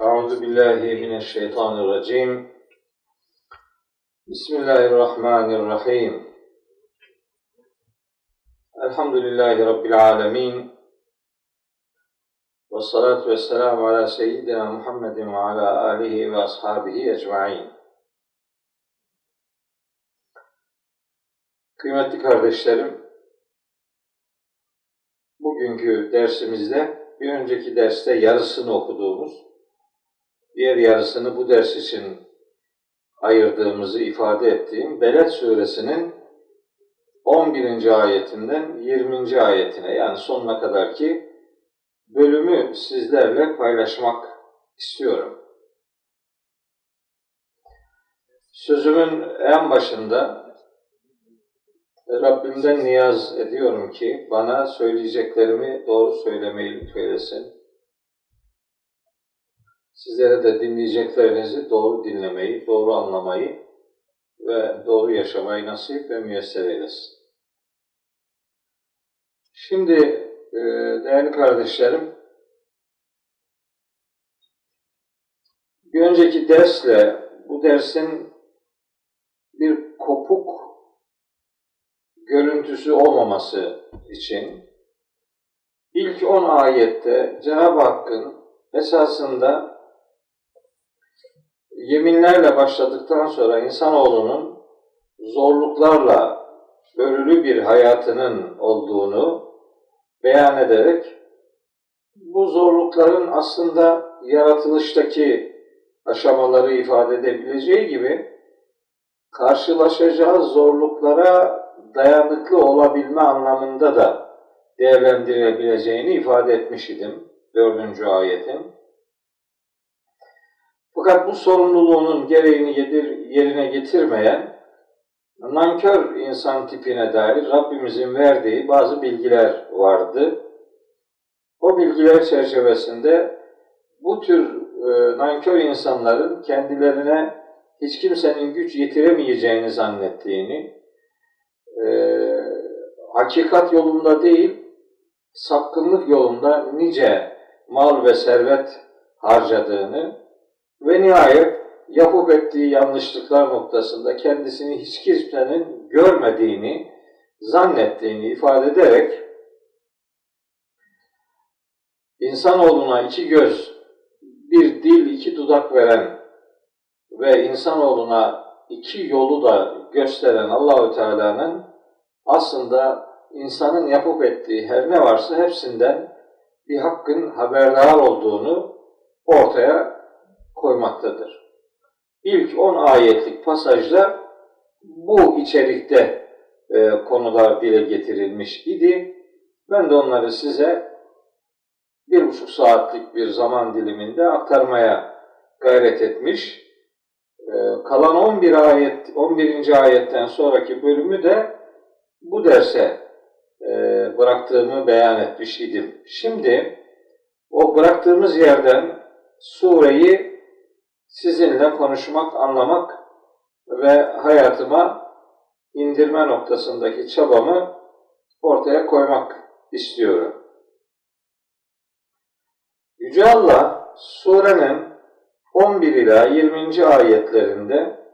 Euzu billahi mineşşeytanirracim. Bismillahirrahmanirrahim. Elhamdülillahi Rabbil alemin. Ve salatu ve selamu ala seyyidina Muhammedin ve ala alihi ve ashabihi ecmain. Kıymetli kardeşlerim, bugünkü dersimizde bir önceki derste yarısını okuduğumuz, diğer yarısını bu ders için ayırdığımızı ifade ettiğim Beled suresinin 11. ayetinden 20. ayetine yani sonuna kadar ki bölümü sizlerle paylaşmak istiyorum. Sözümün en başında Rabbimden niyaz ediyorum ki bana söyleyeceklerimi doğru söylemeyi lütfeylesin. Sizlere de dinleyeceklerinizi doğru dinlemeyi, doğru anlamayı ve doğru yaşamayı nasip ve müyesser eylesin. Şimdi e, değerli kardeşlerim, bir önceki dersle bu dersin bir kopuk görüntüsü olmaması için ilk 10 ayette Cenab-ı Hakk'ın esasında yeminlerle başladıktan sonra insanoğlunun zorluklarla örülü bir hayatının olduğunu beyan ederek bu zorlukların aslında yaratılıştaki aşamaları ifade edebileceği gibi karşılaşacağı zorluklara dayanıklı olabilme anlamında da değerlendirebileceğini ifade etmiş idim dördüncü ayetin. Fakat bu sorumluluğunun gereğini yerine getirmeyen nankör insan tipine dair Rabbimizin verdiği bazı bilgiler vardı. O bilgiler çerçevesinde bu tür e, nankör insanların kendilerine hiç kimsenin güç yetiremeyeceğini zannettiğini, e, hakikat yolunda değil, sapkınlık yolunda nice mal ve servet harcadığını ve nihayet yapıp ettiği yanlışlıklar noktasında kendisini hiç kimsenin görmediğini, zannettiğini ifade ederek insanoğluna iki göz, bir dil, iki dudak veren ve insanoğluna iki yolu da gösteren Allahü Teala'nın aslında insanın yapıp ettiği her ne varsa hepsinden bir hakkın haberdar olduğunu ortaya koymaktadır. İlk 10 ayetlik pasajda bu içerikte e, konular dile getirilmiş idi. Ben de onları size bir buçuk saatlik bir zaman diliminde aktarmaya gayret etmiş ee, kalan 11 ayet 11. ayetten sonraki bölümü de bu derse e, bıraktığımı beyan etmiş idim. Şimdi o bıraktığımız yerden sureyi sizinle konuşmak, anlamak ve hayatıma indirme noktasındaki çabamı ortaya koymak istiyorum. Yüce Allah surenin 11 ila 20. ayetlerinde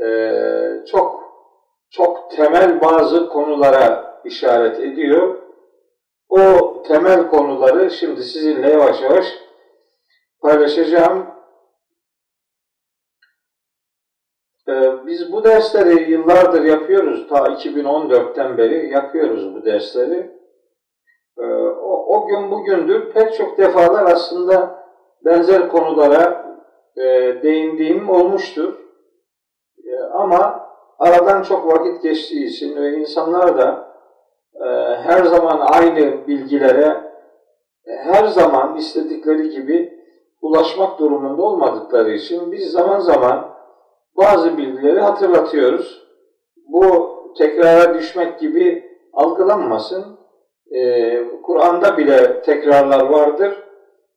e, çok çok temel bazı konulara işaret ediyor. O temel konuları şimdi sizinle yavaş yavaş paylaşacağım. Ee, biz bu dersleri yıllardır yapıyoruz. Ta 2014'ten beri yapıyoruz bu dersleri. Ee, o, o gün bugündür pek çok defalar aslında benzer konulara e, değindiğim olmuştur. E, ama aradan çok vakit geçtiği için ve insanlar da e, her zaman aynı bilgilere her zaman istedikleri gibi ulaşmak durumunda olmadıkları için biz zaman zaman bazı bilgileri hatırlatıyoruz. Bu tekrara düşmek gibi algılanmasın. Ee, Kur'an'da bile tekrarlar vardır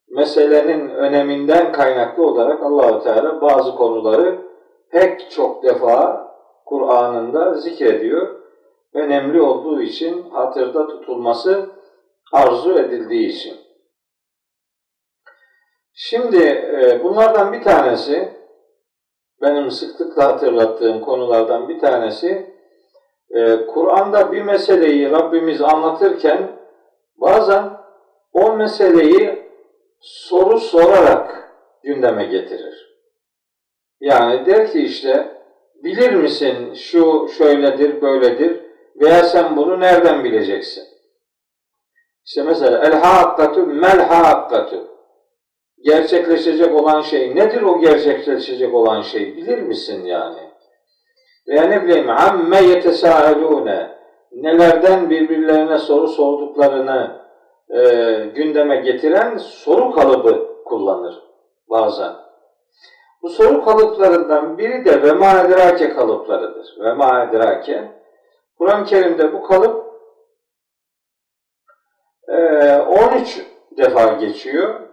meselenin öneminden kaynaklı olarak Allahu Teala bazı konuları pek çok defa Kur'an'ında zikrediyor. Önemli olduğu için, hatırda tutulması arzu edildiği için. Şimdi e, bunlardan bir tanesi, benim sıklıkla hatırlattığım konulardan bir tanesi, e, Kur'an'da bir meseleyi Rabbimiz anlatırken bazen o meseleyi soru sorarak gündeme getirir. Yani der ki işte bilir misin şu şöyledir böyledir veya sen bunu nereden bileceksin? İşte mesela el hakkatu mel hakkatu gerçekleşecek olan şey nedir o gerçekleşecek olan şey bilir misin yani? Veya ne bileyim amme yetesâelûne nelerden birbirlerine soru sorduklarını e, gündeme getiren soru kalıbı kullanır bazen. Bu soru kalıplarından biri de ve ma edrake kalıplarıdır. Ve ma edrake. Kur'an-ı Kerim'de bu kalıp e, 13 defa geçiyor.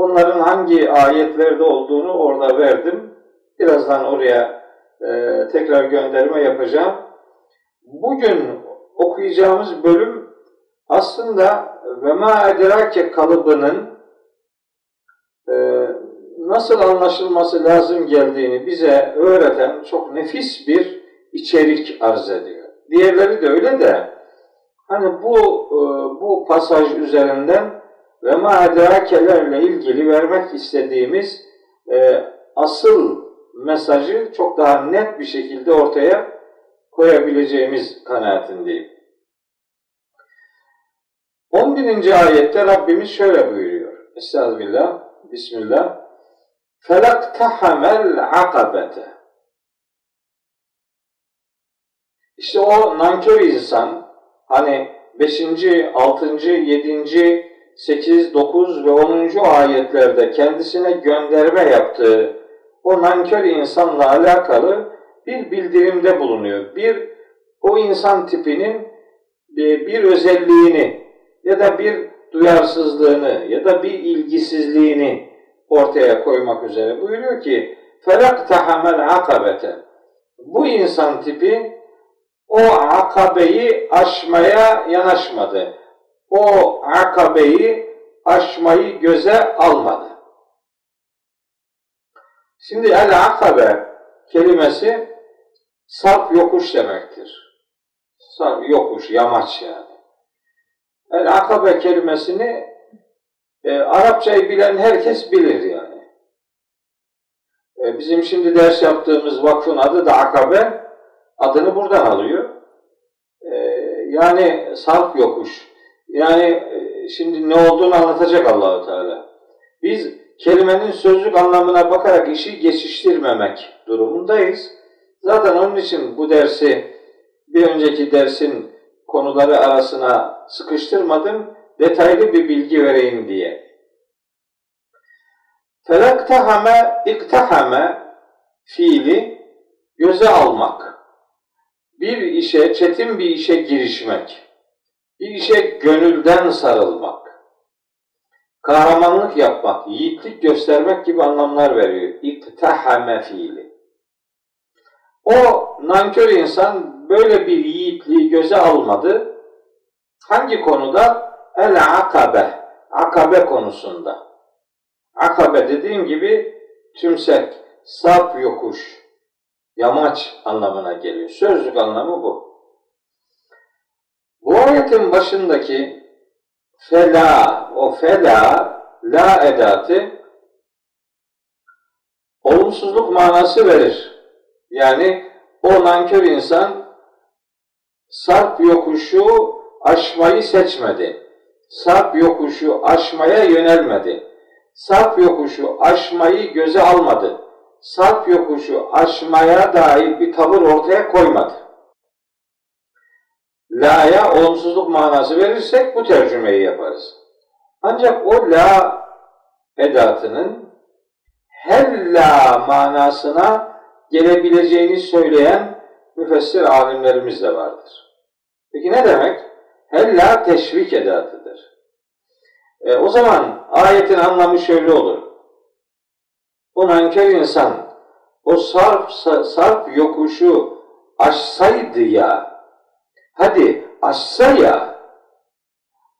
Bunların hangi ayetlerde olduğunu orada verdim. Birazdan oraya e, tekrar gönderme yapacağım. Bugün okuyacağımız bölüm aslında ve ma edrake kalıbının e, nasıl anlaşılması lazım geldiğini bize öğreten çok nefis bir içerik arz ediyor. Diğerleri de öyle de hani bu e, bu pasaj üzerinden ve ma'adakelerle ilgili vermek istediğimiz e, asıl mesajı çok daha net bir şekilde ortaya koyabileceğimiz kanaatindeyim. 11. ayette Rabbimiz şöyle buyuruyor. Estağfirullah, Bismillah. Felak tahamel akabete. İşte o nankör insan, hani 5. 6. 7 8, 9 ve 10. ayetlerde kendisine gönderme yaptığı o nankör insanla alakalı bir bildirimde bulunuyor. Bir, o insan tipinin bir özelliğini ya da bir duyarsızlığını ya da bir ilgisizliğini ortaya koymak üzere buyuruyor ki felak tahamel akabete bu insan tipi o akabeyi aşmaya yanaşmadı. O akabeyi aşmayı göze almadı. Şimdi el akabe kelimesi sarp yokuş demektir. Sarp yokuş, yamaç yani. El akabe kelimesini e, Arapçayı bilen herkes bilir yani. E, bizim şimdi ders yaptığımız vakfın adı da akabe. Adını buradan alıyor. E, yani sarp yokuş. Yani e, şimdi ne olduğunu anlatacak Allahu Teala. Biz kelimenin sözlük anlamına bakarak işi geçiştirmemek durumundayız. Zaten onun için bu dersi bir önceki dersin konuları arasına sıkıştırmadım. Detaylı bir bilgi vereyim diye. Felaktahame, iktahame fiili göze almak. Bir işe, çetin bir işe girişmek. Bir işe gönülden sarılmak. Kahramanlık yapmak, yiğitlik göstermek gibi anlamlar veriyor. İktahame fiili. O nankör insan böyle bir yiğitliği göze almadı. Hangi konuda? El akabe. Akabe konusunda. Akabe dediğim gibi tümsek, sap yokuş, yamaç anlamına geliyor. Sözlük anlamı bu. Bu ayetin başındaki fela, o fela, la edatı olumsuzluk manası verir. Yani o nankör insan sarp yokuşu aşmayı seçmedi. Sarp yokuşu aşmaya yönelmedi. Sarp yokuşu aşmayı göze almadı. Sarp yokuşu aşmaya dair bir tavır ortaya koymadı. La'ya olumsuzluk manası verirsek bu tercümeyi yaparız. Ancak o la edatının her la manasına gelebileceğini söyleyen müfessir alimlerimiz de vardır. Peki ne demek? Hella teşvik edatıdır. E, o zaman ayetin anlamı şöyle olur. O nankör insan o sarp, sarp yokuşu aşsaydı ya, hadi aşsa ya,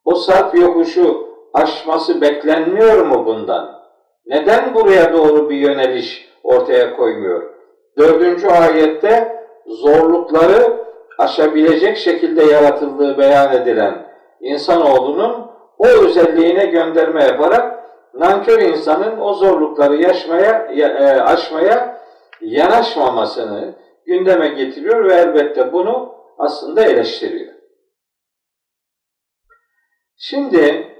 o sarp yokuşu aşması beklenmiyor mu bundan? Neden buraya doğru bir yöneliş ortaya koymuyor? Dördüncü ayette zorlukları aşabilecek şekilde yaratıldığı beyan edilen insanoğlunun o özelliğine gönderme yaparak nankör insanın o zorlukları yaşmaya, e, aşmaya yanaşmamasını gündeme getiriyor ve elbette bunu aslında eleştiriyor. Şimdi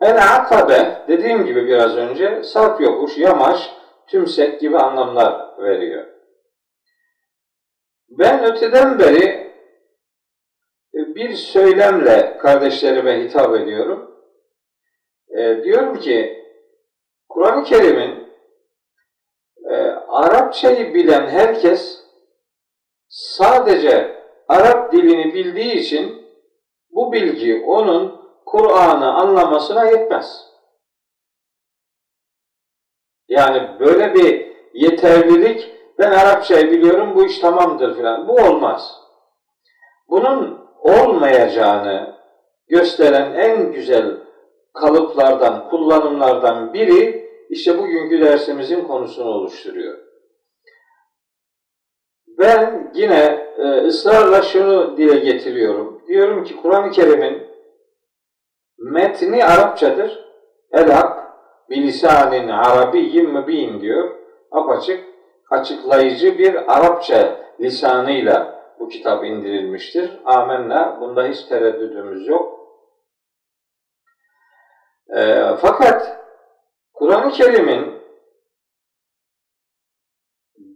El akabe dediğim gibi biraz önce sarp yokuş, yamaç, tümsek gibi anlamlar veriyor. Ben öteden beri e, bir söylemle kardeşlerime hitap ediyorum. E, diyorum ki Kur'an-ı Kerim'in e, Arapçayı bilen herkes sadece Arap dilini bildiği için bu bilgi onun Kur'an'ı anlamasına yetmez. Yani böyle bir yeterlilik, ben Arapçayı biliyorum, bu iş tamamdır filan. Bu olmaz. Bunun olmayacağını gösteren en güzel kalıplardan, kullanımlardan biri işte bugünkü dersimizin konusunu oluşturuyor. Ben yine e, ısrarla şunu dile getiriyorum. Diyorum ki Kur'an-ı Kerim'in Metni Arapçadır. El-Hak bilisanin arabiyyin mübin diyor. Apaçık, açıklayıcı bir Arapça lisanıyla bu kitap indirilmiştir. Amenna. Bunda hiç tereddüdümüz yok. E, fakat Kur'an-ı Kerim'in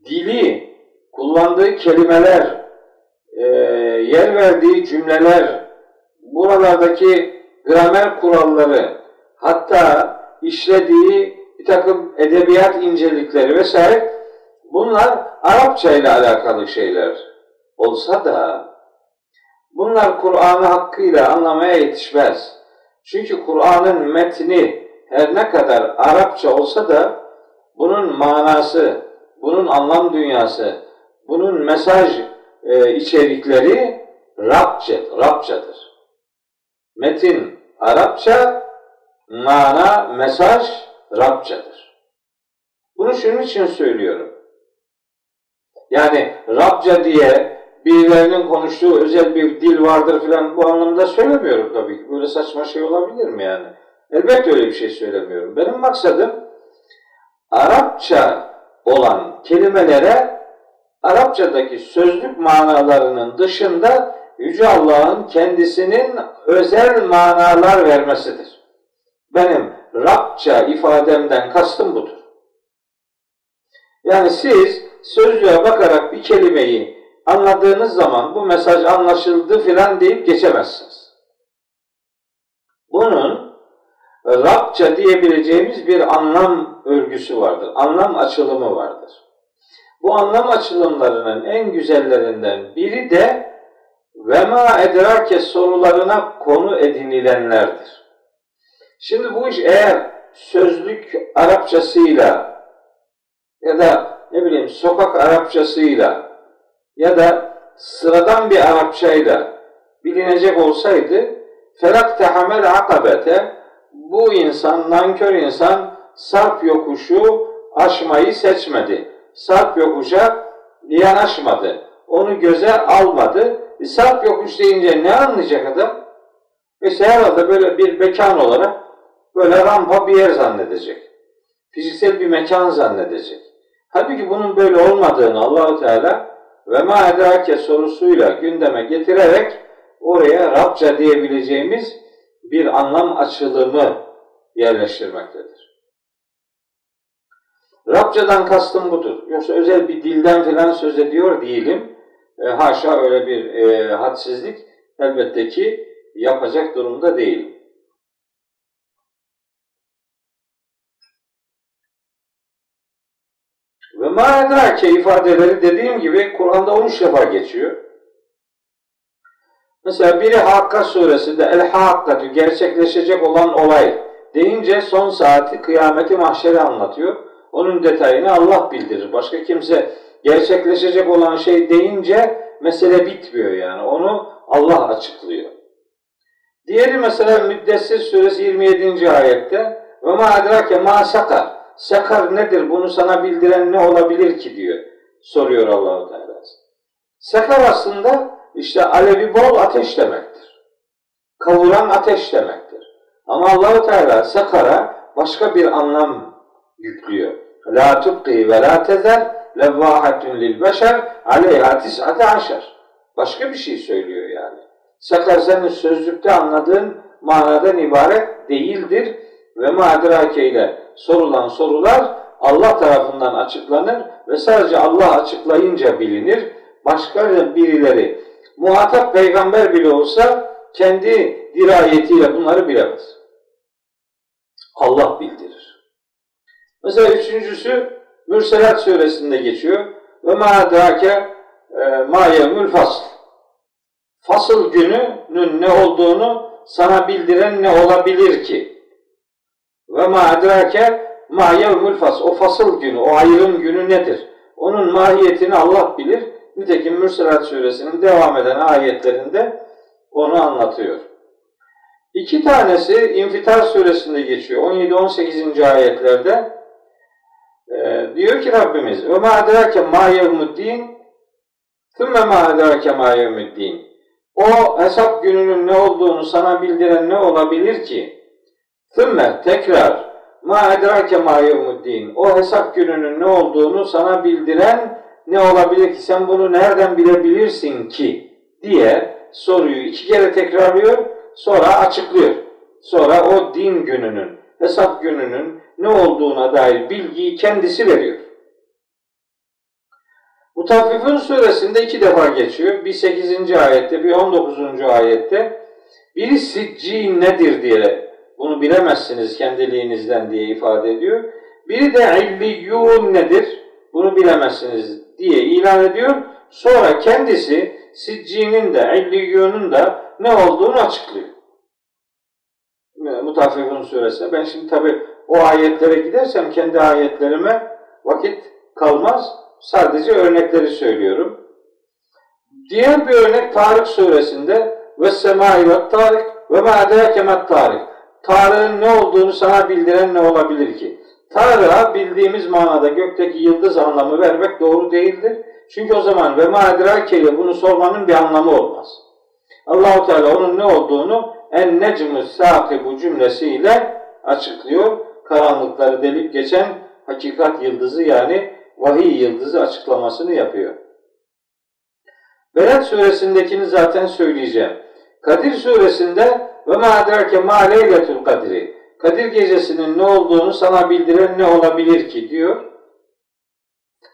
dili, kullandığı kelimeler, e, yer verdiği cümleler, buralardaki gramer kuralları, hatta işlediği bir takım edebiyat incelikleri vesaire bunlar Arapça ile alakalı şeyler olsa da bunlar Kur'an'ı hakkıyla anlamaya yetişmez. Çünkü Kur'an'ın metni her ne kadar Arapça olsa da bunun manası, bunun anlam dünyası, bunun mesaj e, içerikleri Rabça, Rabçadır. Metin Arapça, mana, mesaj Rabçadır. Bunu şunun için söylüyorum. Yani Rabça diye birilerinin konuştuğu özel bir dil vardır filan bu anlamda söylemiyorum tabii ki. Böyle saçma şey olabilir mi yani? Elbette öyle bir şey söylemiyorum. Benim maksadım Arapça olan kelimelere Arapçadaki sözlük manalarının dışında Yüce Allah'ın kendisinin özel manalar vermesidir. Benim Rabça ifademden kastım budur. Yani siz sözlüğe bakarak bir kelimeyi anladığınız zaman bu mesaj anlaşıldı filan deyip geçemezsiniz. Bunun Rabça diyebileceğimiz bir anlam örgüsü vardır. Anlam açılımı vardır. Bu anlam açılımlarının en güzellerinden biri de ve ma edrake sorularına konu edinilenlerdir. Şimdi bu iş eğer sözlük Arapçasıyla ya da ne bileyim sokak Arapçasıyla ya da sıradan bir Arapçayla bilinecek olsaydı felak tehamel akabete bu insan, nankör insan sarp yokuşu aşmayı seçmedi. Sarp yokuşa yanaşmadı. Onu göze almadı e, sarp yokuş deyince ne anlayacak adam? Mesela herhalde böyle bir mekan olarak böyle rampa bir yer zannedecek. Fiziksel bir mekan zannedecek. Halbuki bunun böyle olmadığını Allahu Teala ve ma edrake sorusuyla gündeme getirerek oraya Rabça diyebileceğimiz bir anlam açılımı yerleştirmektedir. Rabçadan kastım budur. Yoksa özel bir dilden filan söz ediyor değilim. E, haşa öyle bir e, hadsizlik elbette ki yapacak durumda değil. Ve ma edrake ifadeleri dediğim gibi Kur'an'da 13 defa geçiyor. Mesela biri Hakka suresinde el hakkatü gerçekleşecek olan olay deyince son saati kıyameti mahşeri anlatıyor. Onun detayını Allah bildirir. Başka kimse gerçekleşecek olan şey deyince mesele bitmiyor yani. Onu Allah açıklıyor. Diğeri mesela Müddessir suresi 27. ayette Ve ma adrake ma sakar. Sakar nedir? Bunu sana bildiren ne olabilir ki diyor. Soruyor Allahu Teala. Sakar aslında işte alevi bol ateş demektir. Kavuran ateş demektir. Ama Allahu Teala sakara başka bir anlam yüklüyor. La tubqi ve la tezer levvahatun lil beşer aleyha tis'ate aşer. Başka bir şey söylüyor yani. Sakar senin sözlükte anladığın manadan ibaret değildir ve madrake ile sorulan sorular Allah tarafından açıklanır ve sadece Allah açıklayınca bilinir. Başka birileri muhatap peygamber bile olsa kendi dirayetiyle bunları bilemez. Allah bildirir. Mesela üçüncüsü Mürselat suresinde geçiyor. Ve ma drake e, ma yevmül fasl. Fasıl gününün ne olduğunu sana bildiren ne olabilir ki? Ve ma adrake ma yevmül fasl. O fasıl günü, o ayrım günü nedir? Onun mahiyetini Allah bilir. Nitekim Mürselat suresinin devam eden ayetlerinde onu anlatıyor. İki tanesi İnfitar suresinde geçiyor. 17-18. ayetlerde e, diyor ki Rabbimiz ve ma adrake ma yevmuddin Thümme ma adrake ma yevmuddin O hesap gününün ne olduğunu sana bildiren ne olabilir ki? Thümme tekrar ma adrake ma yevmuddin O hesap gününün ne olduğunu sana bildiren ne olabilir ki? Sen bunu nereden bilebilirsin ki? diye soruyu iki kere tekrarlıyor, sonra açıklıyor. Sonra o din gününün, hesap gününün ne olduğuna dair bilgiyi kendisi veriyor. Mutaffifun suresinde iki defa geçiyor. Bir 8. ayette, bir 19. ayette. Biri sicci nedir diye bunu bilemezsiniz kendiliğinizden diye ifade ediyor. Biri de illiyun nedir? Bunu bilemezsiniz diye ilan ediyor. Sonra kendisi siccinin de illiyunun da ne olduğunu açıklıyor. Mutaffifun suresinde. Ben şimdi tabi o ayetlere gidersem kendi ayetlerime vakit kalmaz. Sadece örnekleri söylüyorum. Diğer bir örnek Tarık suresinde ve semai ve tarik ve ma adrake tarik. Tarık'ın ne olduğunu sana bildiren ne olabilir ki? Tarık'a bildiğimiz manada gökteki yıldız anlamı vermek doğru değildir. Çünkü o zaman ve ma adrake ile bunu sormanın bir anlamı olmaz. Allahu Teala onun ne olduğunu en necmü bu cümlesiyle açıklıyor. Karanlıkları delip geçen hakikat yıldızı yani vahiy yıldızı açıklamasını yapıyor. Berat suresindekini zaten söyleyeceğim. Kadir suresinde ve ma adrake ma leyletul kadri. Kadir gecesinin ne olduğunu sana bildiren ne olabilir ki diyor.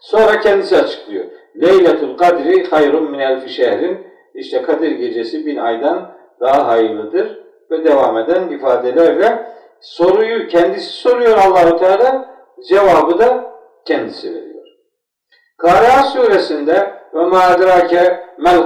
Sonra kendisi açıklıyor. Leyletul kadri hayrun min elfi şehrin. İşte Kadir gecesi bin aydan daha hayırlıdır. Ve devam eden ifadelerle soruyu kendisi soruyor Allahu Teala, cevabı da kendisi veriyor. Kari'a suresinde ve ma adrake mel.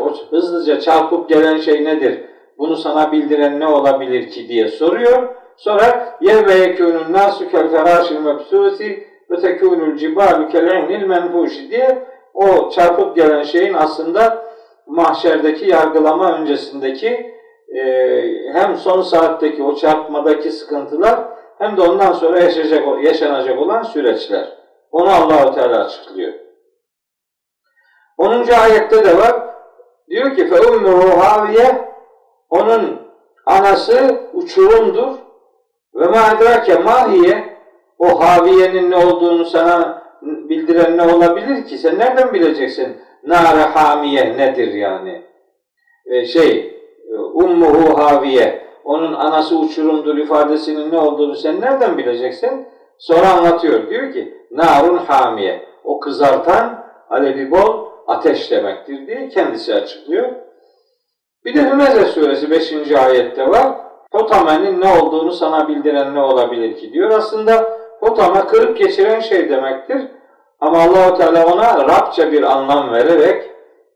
O hızlıca çarpıp gelen şey nedir? Bunu sana bildiren ne olabilir ki diye soruyor. Sonra yevme yekûnun nasu kel ferâşil mebsûsi ve tekûnul cibâlu kel menfûşi diye o çarpıp gelen şeyin aslında mahşerdeki yargılama öncesindeki e, hem son saatteki o çarpmadaki sıkıntılar hem de ondan sonra yaşayacak, yaşanacak olan süreçler. Onu Allahu Teala açıklıyor. 10. ayette de var. Diyor ki fe ummuhu haviye onun anası uçurumdur ve ma edrake mahiye o haviyenin ne olduğunu sana bildiren ne olabilir ki? Sen nereden bileceksin? Nare hamiye nedir yani? Ee, şey, ummuhu haviye, onun anası uçurumdur ifadesinin ne olduğunu sen nereden bileceksin? Sonra anlatıyor. Diyor ki, narun hamiye, o kızartan alevi bol ateş demektir diye kendisi açıklıyor. Bir de Hümeze suresi 5. ayette var. Hotamenin ne olduğunu sana bildiren ne olabilir ki diyor. Aslında hotame kırıp geçiren şey demektir. Ama Allahu Teala ona Rabça bir anlam vererek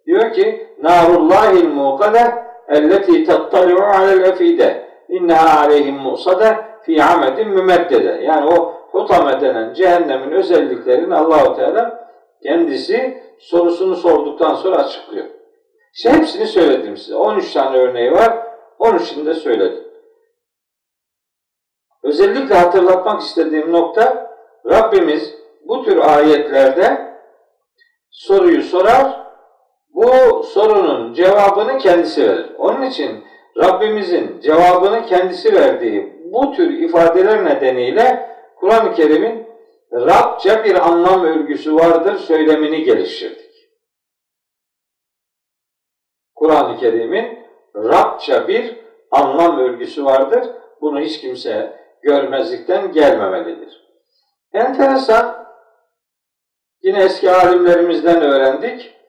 diyor ki Narullahil muqade elleti tattali'u alel efide inneha aleyhim musade fi amedin mümeddede. Yani o hutame denen cehennemin özelliklerini Allahu Teala kendisi sorusunu sorduktan sonra açıklıyor. İşte hepsini söyledim size. 13 tane örneği var. 13'ünü de söyledim. özellikle hatırlatmak istediğim nokta Rabbimiz bu tür ayetlerde soruyu sorar, bu sorunun cevabını kendisi verir. Onun için Rabbimizin cevabını kendisi verdiği bu tür ifadeler nedeniyle Kur'an-ı Kerim'in Rabça bir anlam örgüsü vardır söylemini geliştirdik. Kur'an-ı Kerim'in Rabça bir anlam örgüsü vardır. Bunu hiç kimse görmezlikten gelmemelidir. Enteresan, yine eski alimlerimizden öğrendik.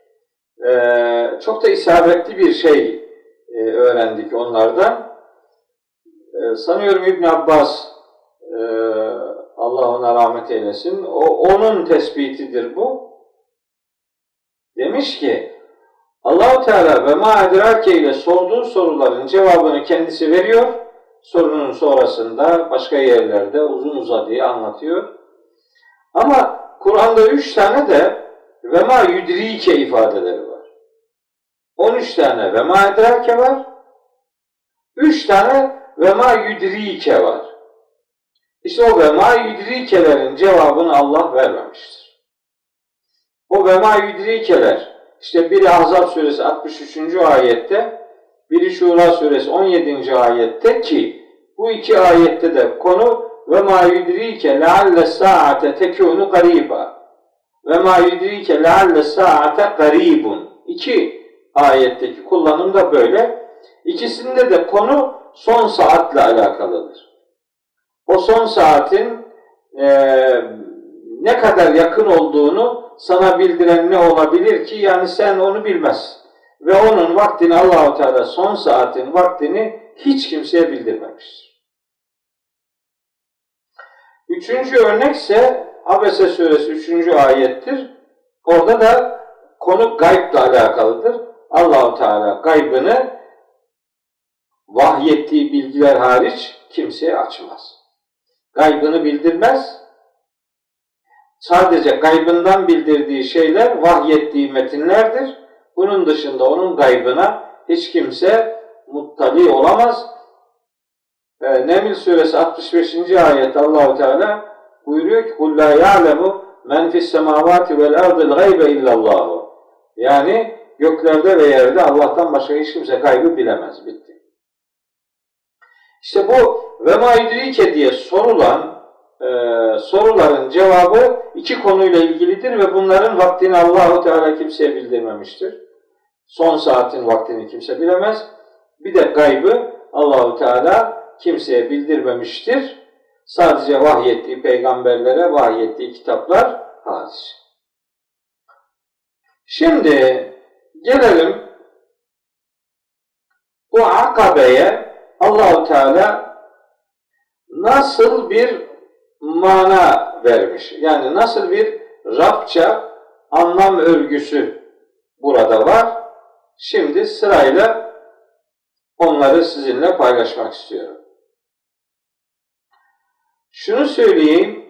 Ee, çok da isabetli bir şey e, öğrendik onlardan. Ee, sanıyorum İbn Abbas e, Allah ona rahmet eylesin. O onun tespitidir bu. Demiş ki Allahu Teala ve ma edrake ile sorduğu soruların cevabını kendisi veriyor. Sorunun sonrasında başka yerlerde uzun uzadığı anlatıyor. Ama Kur'an'da üç tane de ve ma yudrike ifadeleri var. 13 tane ve ma edrake var. Üç tane ve ma yudrike var. İşte o ve ma yudrikelerin cevabını Allah vermemiştir. O ve ma yudrikeler işte biri Ahzab suresi 63. ayette, biri Şura suresi 17. ayette ki bu iki ayette de konu ve ma yudrike lealle saate tekunu gariba ve ma yudrike lealle saate garibun. İki ayetteki kullanım da böyle. İkisinde de konu son saatle alakalıdır o son saatin e, ne kadar yakın olduğunu sana bildiren ne olabilir ki? Yani sen onu bilmez. Ve onun vaktini Allahu Teala son saatin vaktini hiç kimseye bildirmemiştir. Üçüncü örnek ise Abese suresi üçüncü ayettir. Orada da konu gaybla alakalıdır. Allahu Teala gaybını vahyettiği bilgiler hariç kimseye açmaz gaybını bildirmez. Sadece gaybından bildirdiği şeyler vahyettiği metinlerdir. Bunun dışında onun gaybına hiç kimse muttali olamaz. Ee, Neml suresi 65. ayet Allahu Teala buyuruyor ki kul la ya'lemu men fis semavati vel ardil gaybe illallah. Yani göklerde ve yerde Allah'tan başka hiç kimse gaybı bilemez. Bitti. İşte bu ve maidrike diye sorulan e, soruların cevabı iki konuyla ilgilidir ve bunların vaktini Allahu Teala kimseye bildirmemiştir. Son saatin vaktini kimse bilemez. Bir de gaybı Allahu Teala kimseye bildirmemiştir. Sadece vahyettiği peygamberlere vahyettiği kitaplar hariç. Şimdi gelelim bu akabeye Allahu Teala nasıl bir mana vermiş? Yani nasıl bir Rabça anlam örgüsü burada var? Şimdi sırayla onları sizinle paylaşmak istiyorum. Şunu söyleyeyim.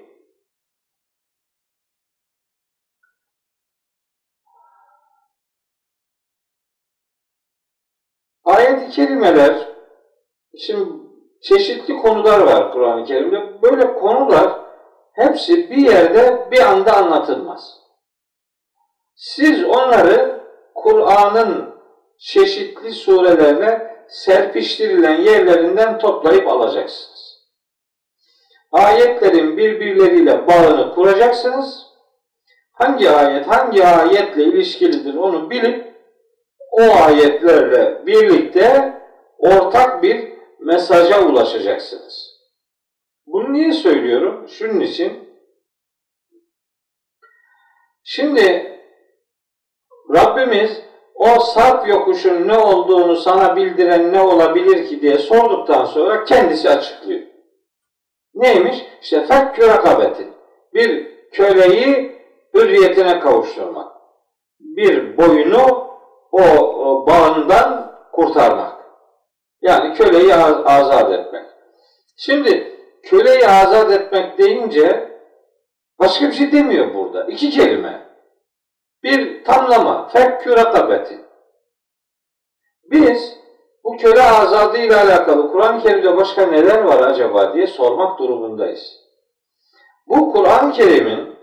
Ayet-i kerimeler Şimdi çeşitli konular var Kur'an-ı Kerim'de. Böyle konular hepsi bir yerde bir anda anlatılmaz. Siz onları Kur'an'ın çeşitli surelerine serpiştirilen yerlerinden toplayıp alacaksınız. Ayetlerin birbirleriyle bağını kuracaksınız. Hangi ayet hangi ayetle ilişkilidir onu bilip o ayetlerle birlikte ortak bir mesaja ulaşacaksınız. Bunu niye söylüyorum? Şunun için. Şimdi Rabbimiz o sarp yokuşun ne olduğunu sana bildiren ne olabilir ki diye sorduktan sonra kendisi açıklıyor. Neymiş? İşte fekkü rakabetin. Bir köleyi hürriyetine kavuşturmak. Bir boyunu o, bağından kurtarmak. Yani köleyi az, azat etmek. Şimdi köleyi azat etmek deyince başka bir şey demiyor burada. İki kelime. Bir tamlama. Fekkü rakabeti. Biz bu köle azadı ile alakalı Kur'an-ı Kerim'de başka neler var acaba diye sormak durumundayız. Bu Kur'an-ı Kerim'in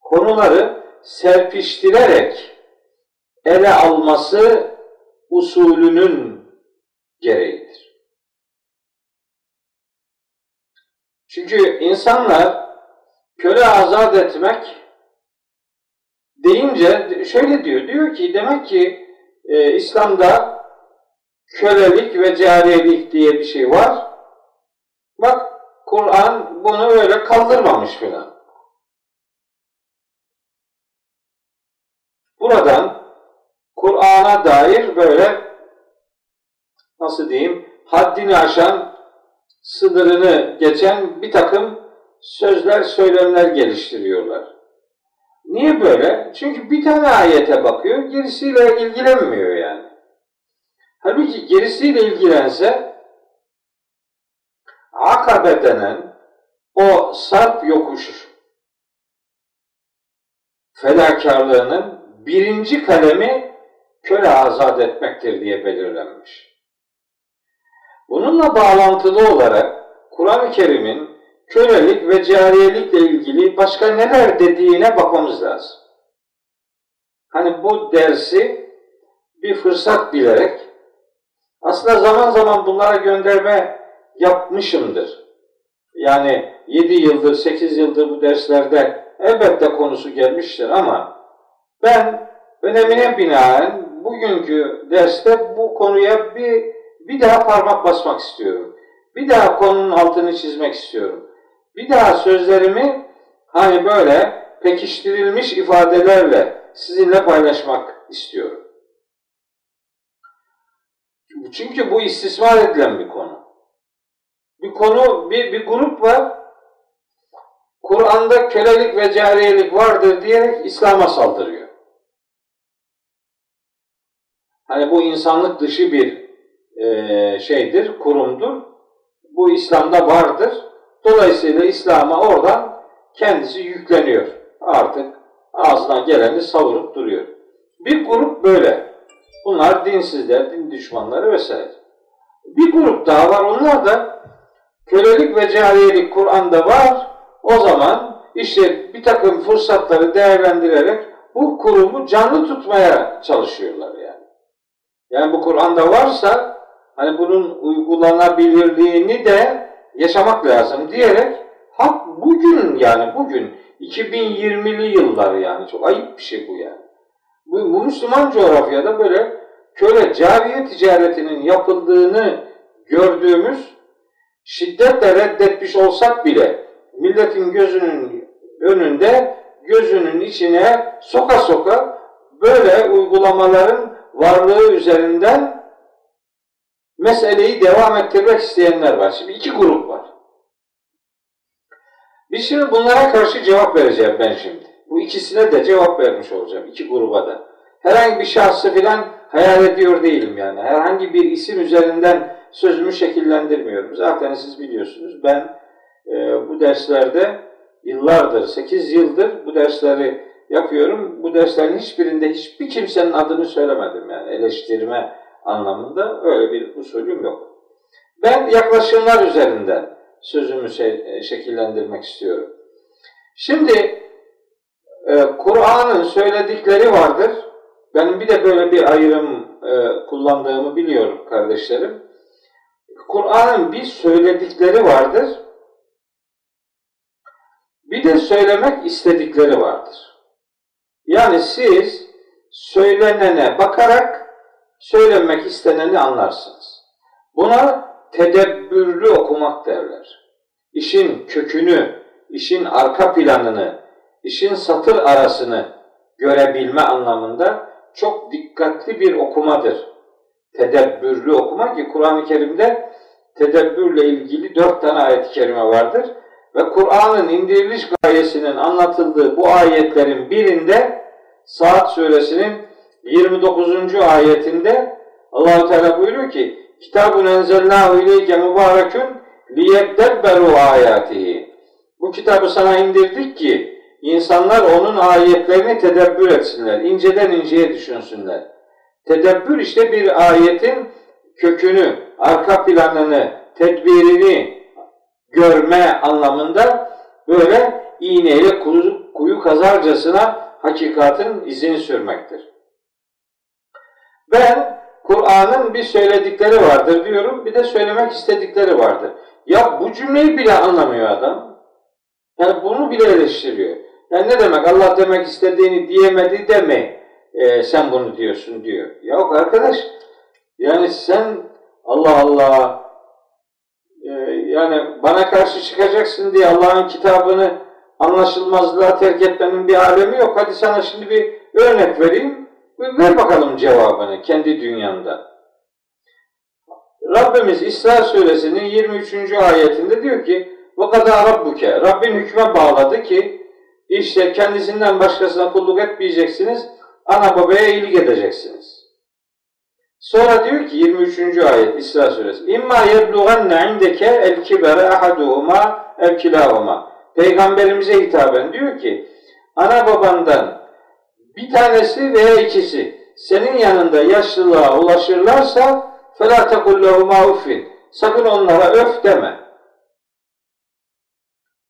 konuları serpiştirerek ele alması usulünün gereğidir. Çünkü insanlar köle azat etmek deyince şöyle diyor. Diyor ki demek ki e, İslam'da kölelik ve cariyelik diye bir şey var. Bak Kur'an bunu öyle kaldırmamış filan. Buradan Kur'an'a dair böyle nasıl diyeyim haddini aşan sınırını geçen bir takım sözler, söylemler geliştiriyorlar. Niye böyle? Çünkü bir tane ayete bakıyor, gerisiyle ilgilenmiyor yani. Halbuki gerisiyle ilgilense Akabe denen o sarp yokuş fedakarlığının birinci kalemi köle azat etmektir diye belirlenmiş. Bununla bağlantılı olarak Kur'an-ı Kerim'in kölelik ve cariyelikle ilgili başka neler dediğine bakmamız lazım. Hani bu dersi bir fırsat bilerek aslında zaman zaman bunlara gönderme yapmışımdır. Yani 7 yıldır, 8 yıldır bu derslerde elbette konusu gelmiştir ama ben önemine binaen bugünkü derste bu konuya bir, bir daha parmak basmak istiyorum. Bir daha konunun altını çizmek istiyorum. Bir daha sözlerimi hani böyle pekiştirilmiş ifadelerle sizinle paylaşmak istiyorum. Çünkü bu istismar edilen bir konu. Bir konu, bir, bir grup var. Kur'an'da kölelik ve cariyelik vardır diyerek İslam'a saldırıyor. Hani bu insanlık dışı bir e, şeydir, kurumdur. Bu İslam'da vardır. Dolayısıyla İslam'a oradan kendisi yükleniyor. Artık ağzına geleni savurup duruyor. Bir grup böyle. Bunlar dinsizler, din düşmanları vesaire. Bir grup daha var. Onlar da kölelik ve cariyelik Kur'an'da var. O zaman işte bir takım fırsatları değerlendirerek bu kurumu canlı tutmaya çalışıyorlar yani. Yani bu Kur'an'da varsa hani bunun uygulanabilirliğini de yaşamak lazım diyerek hak bugün yani bugün 2020'li yıllar yani çok ayıp bir şey bu yani. Bu, bu Müslüman coğrafyada böyle köle cariye ticaretinin yapıldığını gördüğümüz şiddetle reddetmiş olsak bile milletin gözünün önünde gözünün içine soka soka böyle uygulamaların varlığı üzerinden meseleyi devam ettirmek isteyenler var. Şimdi iki grup var. Biz şimdi bunlara karşı cevap vereceğim ben şimdi. Bu ikisine de cevap vermiş olacağım. iki gruba da. Herhangi bir şahsı filan hayal ediyor değilim yani. Herhangi bir isim üzerinden sözümü şekillendirmiyorum. Zaten siz biliyorsunuz ben e, bu derslerde yıllardır, 8 yıldır bu dersleri yapıyorum. Bu derslerin hiçbirinde hiçbir kimsenin adını söylemedim yani eleştirme anlamında öyle bir usulüm yok. Ben yaklaşımlar üzerinden sözümü şey, şekillendirmek istiyorum. Şimdi e, Kur'an'ın söyledikleri vardır. Benim bir de böyle bir ayrım e, kullandığımı biliyorum kardeşlerim. Kur'an'ın bir söyledikleri vardır. Bir de söylemek istedikleri vardır. Yani siz söylenene bakarak söylenmek isteneni anlarsınız. Buna tedebbürlü okumak derler. İşin kökünü, işin arka planını, işin satır arasını görebilme anlamında çok dikkatli bir okumadır. Tedebbürlü okuma ki Kur'an-ı Kerim'de tedebbürle ilgili dört tane ayet-i kerime vardır. Ve Kur'an'ın indiriliş gayesinin anlatıldığı bu ayetlerin birinde Saat suresinin 29. ayetinde Allahu Teala buyuruyor ki Kitabun enzelnahu ileyke mübarekün liyeddebberu ayatihi. Bu kitabı sana indirdik ki insanlar onun ayetlerini tedebbür etsinler, inceden inceye düşünsünler. Tedebbür işte bir ayetin kökünü, arka planını, tedbirini görme anlamında böyle iğneyle kuyu, kuyu kazarcasına hakikatin izini sürmektir. Ben Kur'an'ın bir söyledikleri vardır diyorum, bir de söylemek istedikleri vardır. Ya bu cümleyi bile anlamıyor adam. Yani bunu bile eleştiriyor. Yani ne demek Allah demek istediğini diyemedi deme e, sen bunu diyorsun diyor. Ya arkadaş yani sen Allah Allah e, yani bana karşı çıkacaksın diye Allah'ın kitabını anlaşılmazlığa terk etmenin bir alemi yok. Hadi sana şimdi bir örnek vereyim. Ver bakalım cevabını kendi dünyanda. Rabbimiz İsra suresinin 23. ayetinde diyor ki وَقَدَا رَبُّكَ Rabbin hükme bağladı ki işte kendisinden başkasına kulluk etmeyeceksiniz, ana babaya iyilik edeceksiniz. Sonra diyor ki 23. ayet İsra suresi İmma yeblughanne indeke el kibere ahaduhuma ev kilahuma Peygamberimize hitaben diyor ki ana babandan bir tanesi veya ikisi senin yanında yaşlılığa ulaşırlarsa فَلَا تَقُلْ لَهُمَا اُفِّنْ Sakın onlara öf deme.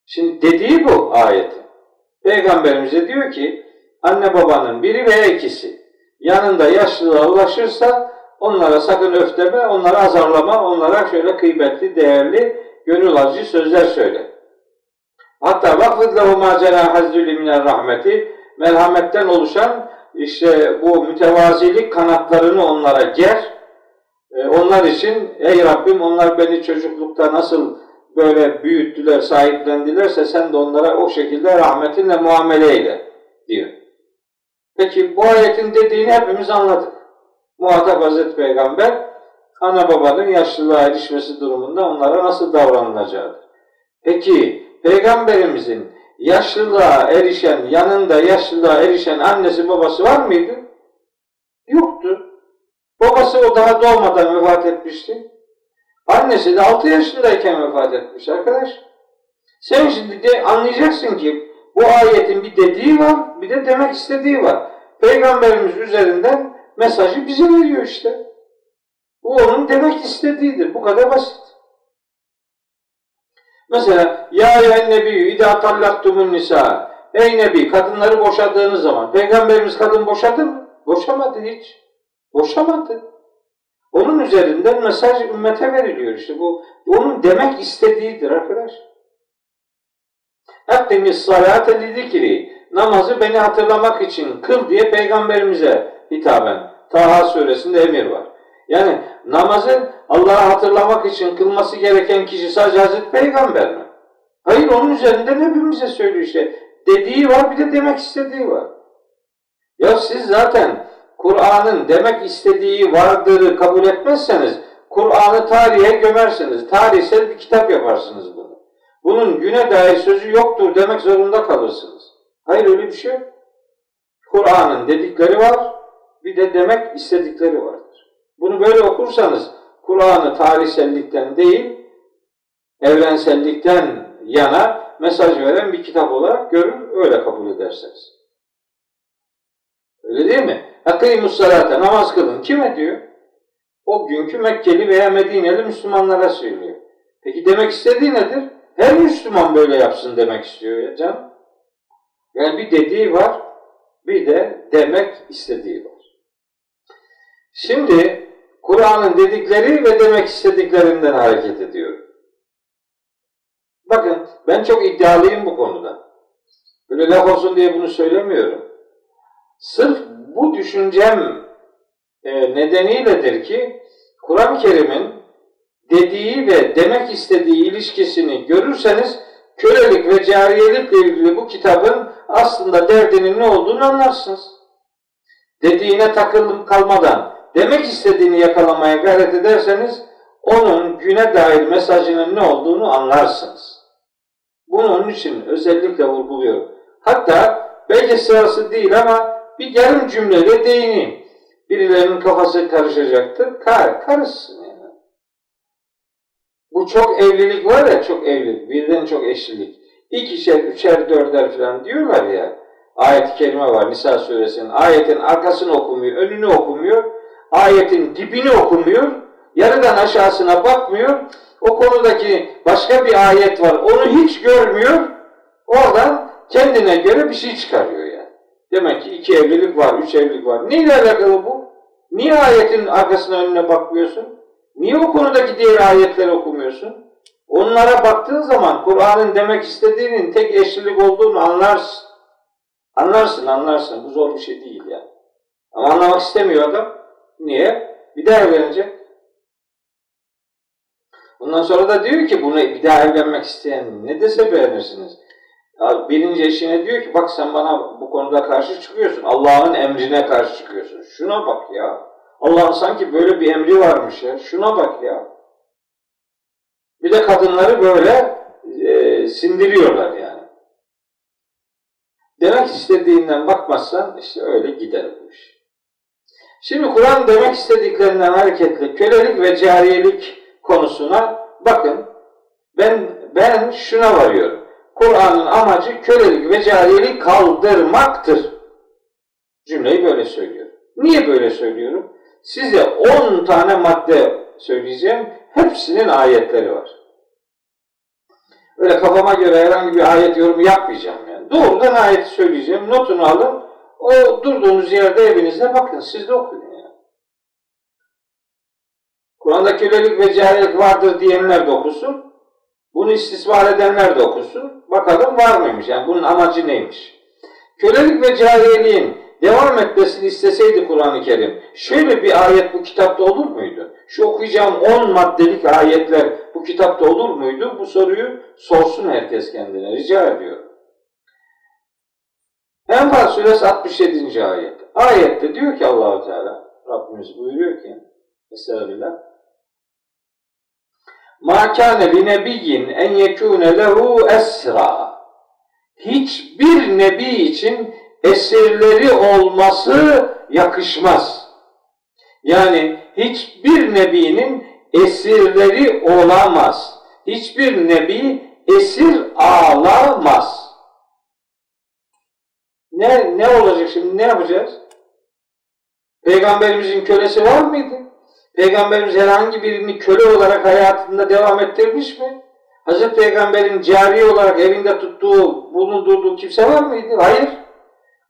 Şimdi dediği bu ayet. Peygamberimize diyor ki anne babanın biri veya ikisi yanında yaşlılığa ulaşırsa onlara sakın öf deme, onlara azarlama, onlara şöyle kıymetli, değerli, gönül alıcı sözler söyle. Hatta vakfid lehuma cenahezülü minel rahmeti merhametten oluşan işte bu mütevazilik kanatlarını onlara ger e, onlar için ey Rabbim onlar beni çocuklukta nasıl böyle büyüttüler, sahiplendilerse sen de onlara o şekilde rahmetinle muamele eyle diyor. Peki bu ayetin dediğini hepimiz anladık. Muhatap Hazreti Peygamber ana babanın yaşlılığa erişmesi durumunda onlara nasıl davranılacağı. Peki Peygamberimizin yaşlılığa erişen, yanında yaşlılığa erişen annesi babası var mıydı? Yoktu. Babası o daha doğmadan vefat etmişti. Annesi de 6 yaşındayken vefat etmiş arkadaş. Sen şimdi de anlayacaksın ki bu ayetin bir dediği var, bir de demek istediği var. Peygamberimiz üzerinden mesajı bize veriyor işte. Bu onun demek istediğidir. Bu kadar basit. Mesela ya ya nebi idâ tallaktumun nisa Ey nebi kadınları boşadığınız zaman Peygamberimiz kadın boşadı mı? Boşamadı hiç. Boşamadı. Onun üzerinden mesaj ümmete veriliyor işte bu. Onun demek istediğidir arkadaş. Hakkimiz salate lidikri. Namazı beni hatırlamak için kıl diye peygamberimize hitaben. Taha suresinde emir var. Yani namazı Allah'ı hatırlamak için kılması gereken kişi sadece Hazreti Peygamber mi? Hayır onun üzerinden hepimize söylüyor işte. Dediği var bir de demek istediği var. Ya siz zaten Kur'an'ın demek istediği vardırı kabul etmezseniz Kur'an'ı tarihe gömersiniz. Tarihsel bir kitap yaparsınız bunu. Bunun güne dair sözü yoktur demek zorunda kalırsınız. Hayır öyle bir şey yok. Kur'an'ın dedikleri var, bir de demek istedikleri vardır. Bunu böyle okursanız Kur'an'ı tarihsellikten değil, evrensellikten yana mesaj veren bir kitap olarak görür, öyle kabul edersiniz. Öyle değil mi? Akimus salate, namaz kılın. Kime diyor? O günkü Mekkeli veya Medineli Müslümanlara söylüyor. Peki demek istediği nedir? Her Müslüman böyle yapsın demek istiyor ya canım. Yani bir dediği var, bir de demek istediği var. Şimdi Kur'an'ın dedikleri ve demek istediklerinden hareket ediyor. Bakın ben çok iddialıyım bu konuda. Böyle laf olsun diye bunu söylemiyorum. Sırf bu düşüncem e, nedeniyledir ki Kur'an-ı Kerim'in dediği ve demek istediği ilişkisini görürseniz kölelik ve cariyelikle ilgili bu kitabın aslında derdinin ne olduğunu anlarsınız. Dediğine takılıp kalmadan demek istediğini yakalamaya gayret ederseniz onun güne dair mesajının ne olduğunu anlarsınız. Bunu onun için özellikle vurguluyorum. Hatta belki sırası değil ama bir yarım cümleyle değineyim. Birilerinin kafası karışacaktır. Kar, karışsın yani. Bu çok evlilik var ya, çok evlilik, birden çok eşlilik. İkişer, üçer, dörder falan diyorlar ya. Ayet-i kerime var Nisa suresinin. Ayetin arkasını okumuyor, önünü okumuyor. Ayetin dibini okumuyor. Yarıdan aşağısına bakmıyor. O konudaki başka bir ayet var. Onu hiç görmüyor. Oradan kendine göre bir şey çıkarıyor yani. Demek ki iki evlilik var, üç evlilik var. Neyle alakalı bu? Niye ayetin arkasına önüne bakmıyorsun? Niye o konudaki diğer ayetleri okumuyorsun? Onlara baktığın zaman Kur'an'ın demek istediğinin tek eşlilik olduğunu anlarsın. Anlarsın, anlarsın. Bu zor bir şey değil yani. Ama anlamak istemiyor adam. Niye? Bir daha evlenecek. Ondan sonra da diyor ki bunu bir daha evlenmek isteyen ne dese beğenirsiniz. Ya birinci eşine diyor ki bak sen bana bu konuda karşı çıkıyorsun. Allah'ın emrine karşı çıkıyorsun. Şuna bak ya. Allah'ın sanki böyle bir emri varmış ya. Şuna bak ya. Bir de kadınları böyle e, sindiriyorlar yani. Demek istediğinden bakmazsan işte öyle gider bu iş. Şimdi Kur'an demek istediklerinden hareketle kölelik ve cariyelik konusuna bakın. Ben ben şuna varıyorum. Kur'an'ın amacı kölelik ve cariyelik kaldırmaktır. Cümleyi böyle söylüyorum. Niye böyle söylüyorum? Size 10 tane madde söyleyeceğim. Hepsinin ayetleri var. Öyle kafama göre herhangi bir ayet yorumu yapmayacağım yani. Doğrudan ayeti söyleyeceğim. Notunu alın. O durduğunuz yerde evinizde bakın. Siz de okuyun yani. Kur'an'da kölelik ve cahillik vardır diyenler de okusun. Bunu istismar edenler de okusun. Bakalım var mıymış? Yani bunun amacı neymiş? Kölelik ve cariyeliğin devam etmesini isteseydi Kur'an-ı Kerim, şöyle bir ayet bu kitapta olur muydu? Şu okuyacağım 10 maddelik ayetler bu kitapta olur muydu? Bu soruyu sorsun herkes kendine. Rica ediyorum. Enfal suresi 67. ayet. Ayette diyor ki Allahu Teala Rabbimiz buyuruyor ki Estağfirullah Ma kâne li nebiyyin en yekûne lehu esra. Hiçbir nebi için esirleri olması yakışmaz. Yani hiçbir nebinin esirleri olamaz. Hiçbir nebi esir ağlamaz. Ne, ne olacak şimdi? Ne yapacağız? Peygamberimizin kölesi var mıydı? Peygamberimiz herhangi birini köle olarak hayatında devam ettirmiş mi? Hazreti Peygamber'in cari olarak evinde tuttuğu, bulundurduğu kimse var mıydı? Hayır.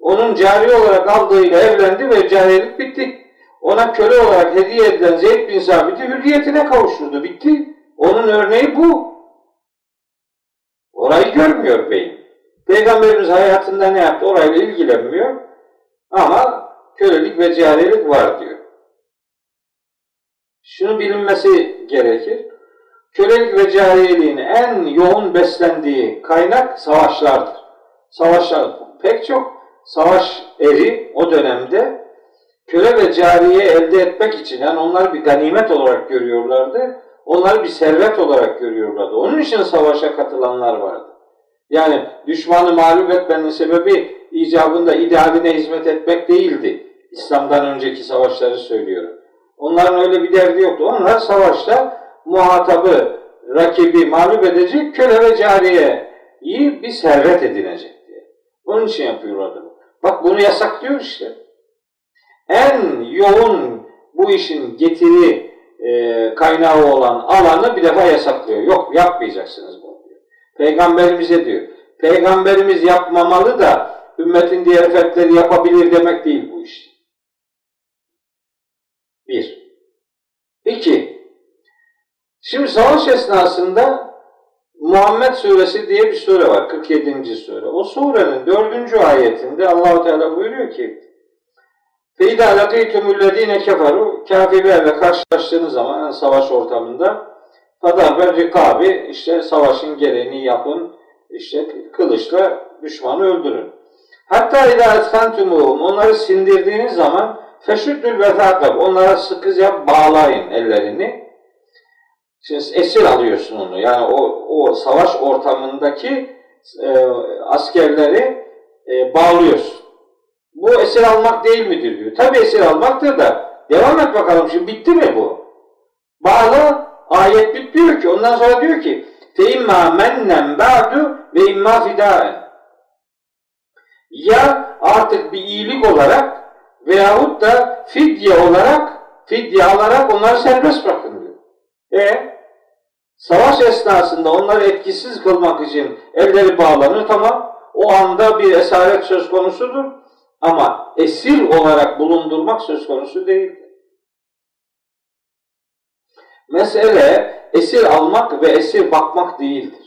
Onun cari olarak aldığıyla evlendi ve cariyelik bitti. Ona köle olarak hediye edilen Zeyd bin Sabit'i hürriyetine kavuşturdu. Bitti. Onun örneği bu. Orayı görmüyor beyin. Peygamberimiz hayatında ne yaptı? Orayla ilgilenmiyor. Ama kölelik ve cariyelik var diyor. Şunu bilinmesi gerekir. Kölelik ve cariyeliğin en yoğun beslendiği kaynak savaşlardır. Savaşlar pek çok savaş eri o dönemde köle ve cariye elde etmek için yani onlar bir ganimet olarak görüyorlardı. Onları bir servet olarak görüyorlardı. Onun için savaşa katılanlar vardı. Yani düşmanı mağlup etmenin sebebi icabında idealine hizmet etmek değildi. İslam'dan önceki savaşları söylüyorum. Onların öyle bir derdi yoktu. Onlar savaşta muhatabı, rakibi mağlup edecek köle ve cariye iyi bir servet edinecek diye. Onun için yapıyorlardı. Bak bunu yasaklıyor işte. En yoğun bu işin getiri e, kaynağı olan alanı bir defa yasaklıyor. Yok yapmayacaksınız bunu. Peygamberimize diyor. Peygamberimiz yapmamalı da ümmetin diğer fertleri yapabilir demek değil bu iş. Bir. İki. Şimdi savaş esnasında Muhammed suresi diye bir sure var. 47. sure. O surenin dördüncü ayetinde Allahu Teala buyuruyor ki فَاِذَا لَقِيتُمُ الَّذ۪ينَ كَفَرُوا Kafirlerle karşılaştığınız zaman yani savaş ortamında Beraber rikabi işte savaşın gereğini yapın, işte kılıçla düşmanı öldürün. Hatta idâ etfentumuhum onları sindirdiğiniz zaman feşüddül vefâkab onlara sıkıca bağlayın ellerini. Şimdi esir alıyorsun onu. Yani o, o savaş ortamındaki e, askerleri e, bağlıyorsun. Bu esir almak değil midir diyor. Tabi esir almaktır da devam et bakalım şimdi bitti mi bu? Bağla ayet bitmiyor ki. Ondan sonra diyor ki فَاِمَّا مَنَّنْ بَعْدُ ve imma fidaen. Ya artık bir iyilik olarak veyahut da fidye olarak fidye alarak onları serbest bırakın diyor. E savaş esnasında onları etkisiz kılmak için elleri bağlanır tamam. O anda bir esaret söz konusudur. Ama esir olarak bulundurmak söz konusu değildir. Mesele esir almak ve esir bakmak değildir.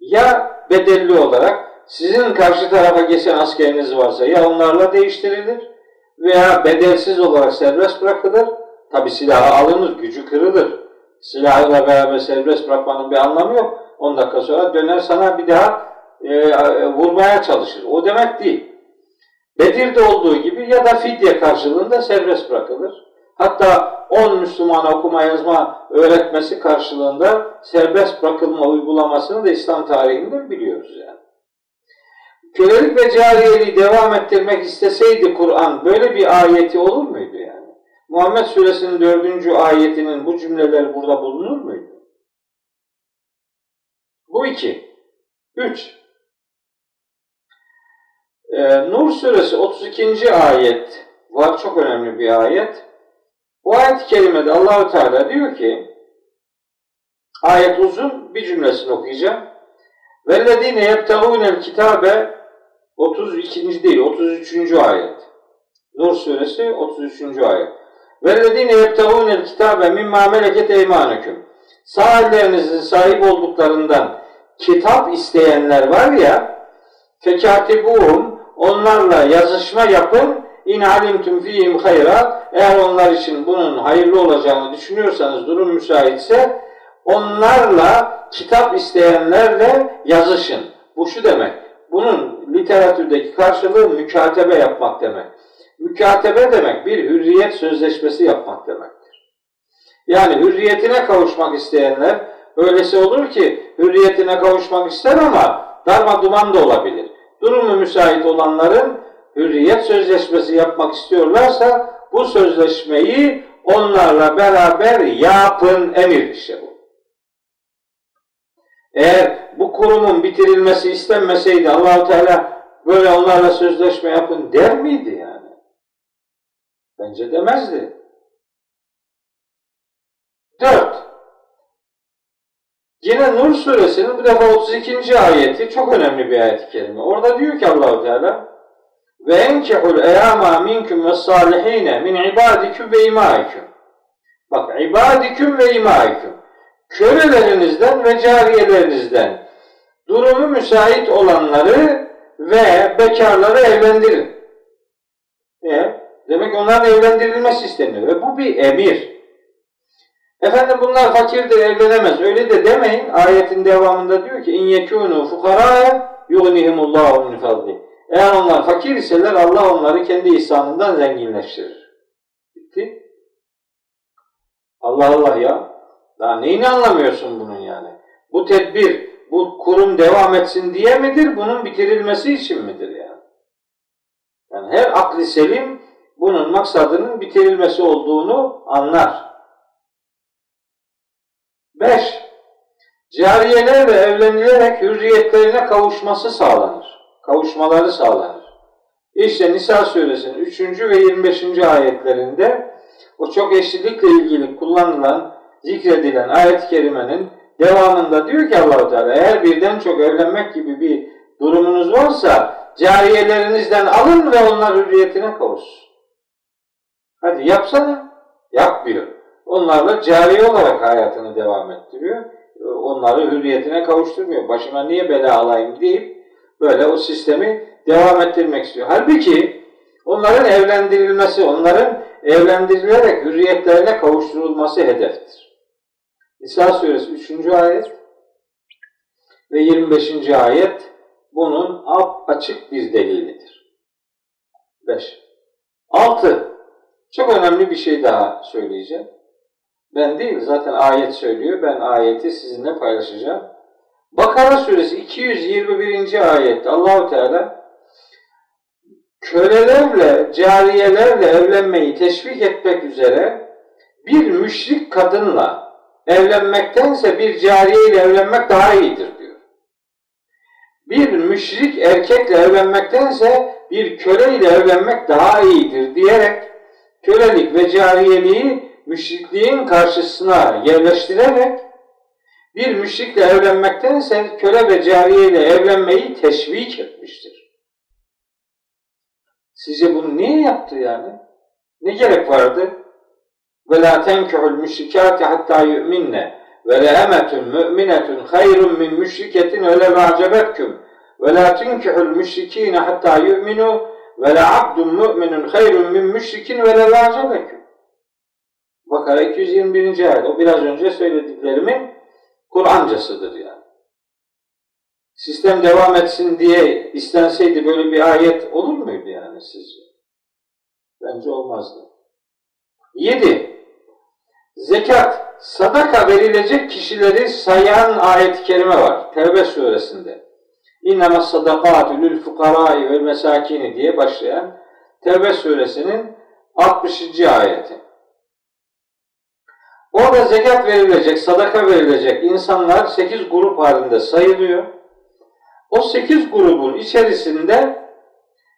Ya bedelli olarak sizin karşı tarafa geçen askeriniz varsa ya onlarla değiştirilir veya bedelsiz olarak serbest bırakılır. Tabi silahı alınır, gücü kırılır. Silahıyla beraber serbest bırakmanın bir anlamı yok. 10 dakika sonra döner sana bir daha e, vurmaya çalışır. O demek değil. Bedir'de olduğu gibi ya da fidye karşılığında serbest bırakılır. Hatta 10 Müslüman okuma yazma öğretmesi karşılığında serbest bırakılma uygulamasını da İslam tarihinde biliyoruz yani. Kölelik ve cariyeliği devam ettirmek isteseydi Kur'an böyle bir ayeti olur muydu yani? Muhammed Suresinin dördüncü ayetinin bu cümleleri burada bulunur muydu? Bu iki. Üç. Ee, Nur Suresi 32. ayet var. Çok önemli bir ayet. Bu ayet-i kerimede Allahu Teala diyor ki ayet uzun bir cümlesini okuyacağım. Vellezine yebtagûnel kitabe 32. değil 33. ayet. Nur suresi 33. ayet. Vellezine yebtagûnel kitabe mimma meleket eymanüküm. Sağ ellerinizin sahip olduklarından kitap isteyenler var ya fekatibuhum onlarla yazışma yapın in alimtum fihim hayra eğer onlar için bunun hayırlı olacağını düşünüyorsanız durum müsaitse onlarla kitap isteyenlerle yazışın. Bu şu demek. Bunun literatürdeki karşılığı mükatebe yapmak demek. Mükatebe demek bir hürriyet sözleşmesi yapmak demektir. Yani hürriyetine kavuşmak isteyenler öylesi olur ki hürriyetine kavuşmak ister ama darma duman da olabilir. Durumu müsait olanların hürriyet sözleşmesi yapmak istiyorlarsa bu sözleşmeyi onlarla beraber yapın emir işte bu. Eğer bu kurumun bitirilmesi istenmeseydi Allahu Teala böyle onlarla sözleşme yapın der miydi yani? Bence demezdi. Dört. Yine Nur suresinin bu defa 32. ayeti çok önemli bir ayet-i. Orada diyor ki Allahu Teala ve enkehul eyama minkum ve salihine min ibadikum ve imaikum. Bak ibadikum ve imaikum. Kölelerinizden ve cariyelerinizden durumu müsait olanları ve bekarları evlendirin. E, demek onların evlendirilmesi isteniyor. Ve bu bir emir. Efendim bunlar fakirdir evlenemez. Öyle de demeyin. Ayetin devamında diyor ki in yekunu fukaraya yughnihimullahu min fadli. Eğer onlar fakir iseler Allah onları kendi ihsanından zenginleştirir. Bitti. Allah Allah ya. Daha neyini anlamıyorsun bunun yani? Bu tedbir, bu kurum devam etsin diye midir? Bunun bitirilmesi için midir yani? Yani her akli selim bunun maksadının bitirilmesi olduğunu anlar. Beş, cariyelerle evlenilerek hürriyetlerine kavuşması sağlanır kavuşmaları sağlanır. İşte Nisa suresinin 3. ve 25. ayetlerinde o çok eşlilikle ilgili kullanılan, zikredilen ayet-i kerimenin devamında diyor ki Allahu Teala eğer birden çok evlenmek gibi bir durumunuz varsa cariyelerinizden alın ve onlar hürriyetine kavuşsun. Hadi yapsana. Yapmıyor. Onlarla cari olarak hayatını devam ettiriyor. Onları hürriyetine kavuşturmuyor. Başıma niye bela alayım deyip böyle o sistemi devam ettirmek istiyor. Halbuki onların evlendirilmesi, onların evlendirilerek hürriyetlerine kavuşturulması hedeftir. Nisa suresi 3. ayet ve 25. ayet bunun açık bir delilidir. 5. 6. Çok önemli bir şey daha söyleyeceğim. Ben değil, zaten ayet söylüyor. Ben ayeti sizinle paylaşacağım. Bakara suresi 221. ayette Allahu Teala kölelerle, cariyelerle evlenmeyi teşvik etmek üzere bir müşrik kadınla evlenmektense bir cariye ile evlenmek daha iyidir diyor. Bir müşrik erkekle evlenmektense bir köle ile evlenmek daha iyidir diyerek kölelik ve cariyeliği müşrikliğin karşısına yerleştirerek bir müşrikle evlenmekten sen köle ve cariye ile evlenmeyi teşvik etmiştir. Sizce bunu niye yaptı yani? Ne gerek vardı? Le emetun mü'minetun hayrun min müşriketin ve le va'cebetkum ve la tenkihul müşrikîne hattâ yu'minu ve le abdun mü'minun hayrun min müşrikin ve le va'cebetkum. Bakara 221. ayet. O biraz önce söylediklerimin Kur'ancasıdır yani. Sistem devam etsin diye istenseydi böyle bir ayet olur muydu yani sizce? Bence olmazdı. Yedi. Zekat, sadaka verilecek kişileri sayan ayet-i kerime var. Tevbe suresinde. İnnemâ sadakâtu lül fukarâi ve mesâkini diye başlayan Tevbe suresinin 60. ayeti. Orada zekat verilecek, sadaka verilecek insanlar sekiz grup halinde sayılıyor. O sekiz grubun içerisinde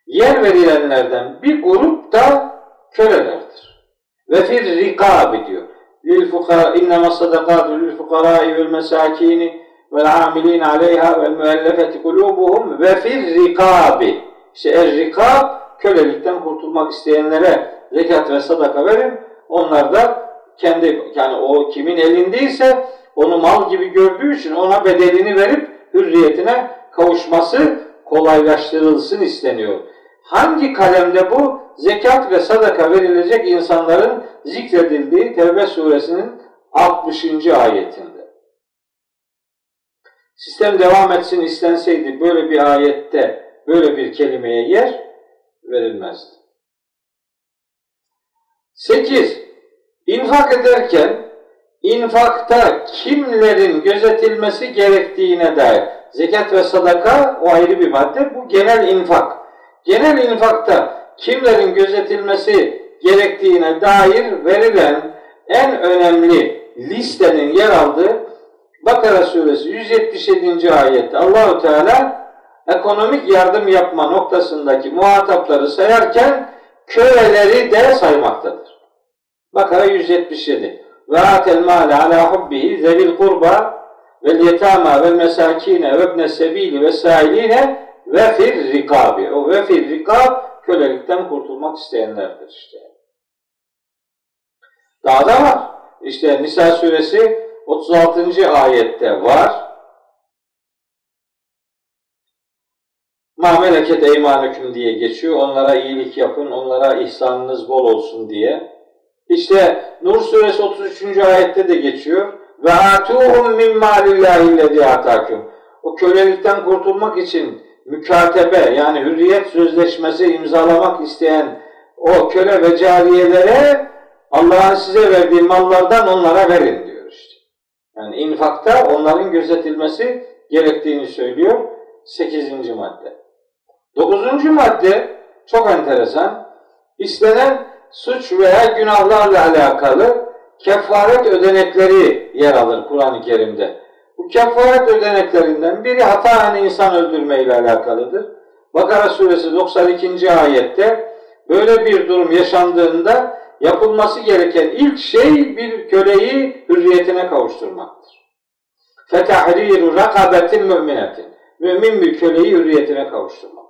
yer verilenlerden bir grup da kölelerdir. Ve fir rikabi diyor. Lil fukara innema sadakatu lil fukarai vel mesakini vel amilin aleyha vel müellefeti kulubuhum ve fir rikabi. İşte er rikab kölelikten kurtulmak isteyenlere zekat ve sadaka verin. Onlar da kendi yani o kimin elindeyse onu mal gibi gördüğü için ona bedelini verip hürriyetine kavuşması kolaylaştırılsın isteniyor. Hangi kalemde bu? Zekat ve sadaka verilecek insanların zikredildiği Tevbe suresinin 60. ayetinde. Sistem devam etsin istenseydi böyle bir ayette böyle bir kelimeye yer verilmezdi. 8. İnfak ederken infakta kimlerin gözetilmesi gerektiğine dair zekat ve sadaka o ayrı bir madde. Bu genel infak. Genel infakta kimlerin gözetilmesi gerektiğine dair verilen en önemli listenin yer aldığı Bakara suresi 177. ayette Allahu Teala ekonomik yardım yapma noktasındaki muhatapları sayarken köleleri de saymaktadır. Bakara 177. Ve atel mâle alâ hubbihi zevil kurba vel yetâmâ vel mesâkîne ve ibne sebîli ve sâilîne ve fir rikabi. O ve fir rikab kölelikten kurtulmak isteyenlerdir işte. Daha da var. İşte Nisa suresi 36. ayette var. Ma meleket eymanüküm diye geçiyor. Onlara iyilik yapın, onlara ihsanınız bol olsun diye. İşte Nur suresi 33. ayette de geçiyor. Ve atuhum min malillahi lezi atakum. O kölelikten kurtulmak için mükatebe yani hürriyet sözleşmesi imzalamak isteyen o köle ve cariyelere Allah'ın size verdiği mallardan onlara verin diyor işte. Yani infakta onların gözetilmesi gerektiğini söylüyor. 8. madde. 9. madde çok enteresan. İstenen suç veya günahlarla alakalı kefaret ödenekleri yer alır Kur'an-ı Kerim'de. Bu kefaret ödeneklerinden biri hataen insan öldürme ile alakalıdır. Bakara suresi 92. ayette böyle bir durum yaşandığında yapılması gereken ilk şey bir köleyi hürriyetine kavuşturmaktır. Fetahriru rakabetin müminetin. Mümin bir köleyi hürriyetine kavuşturmak.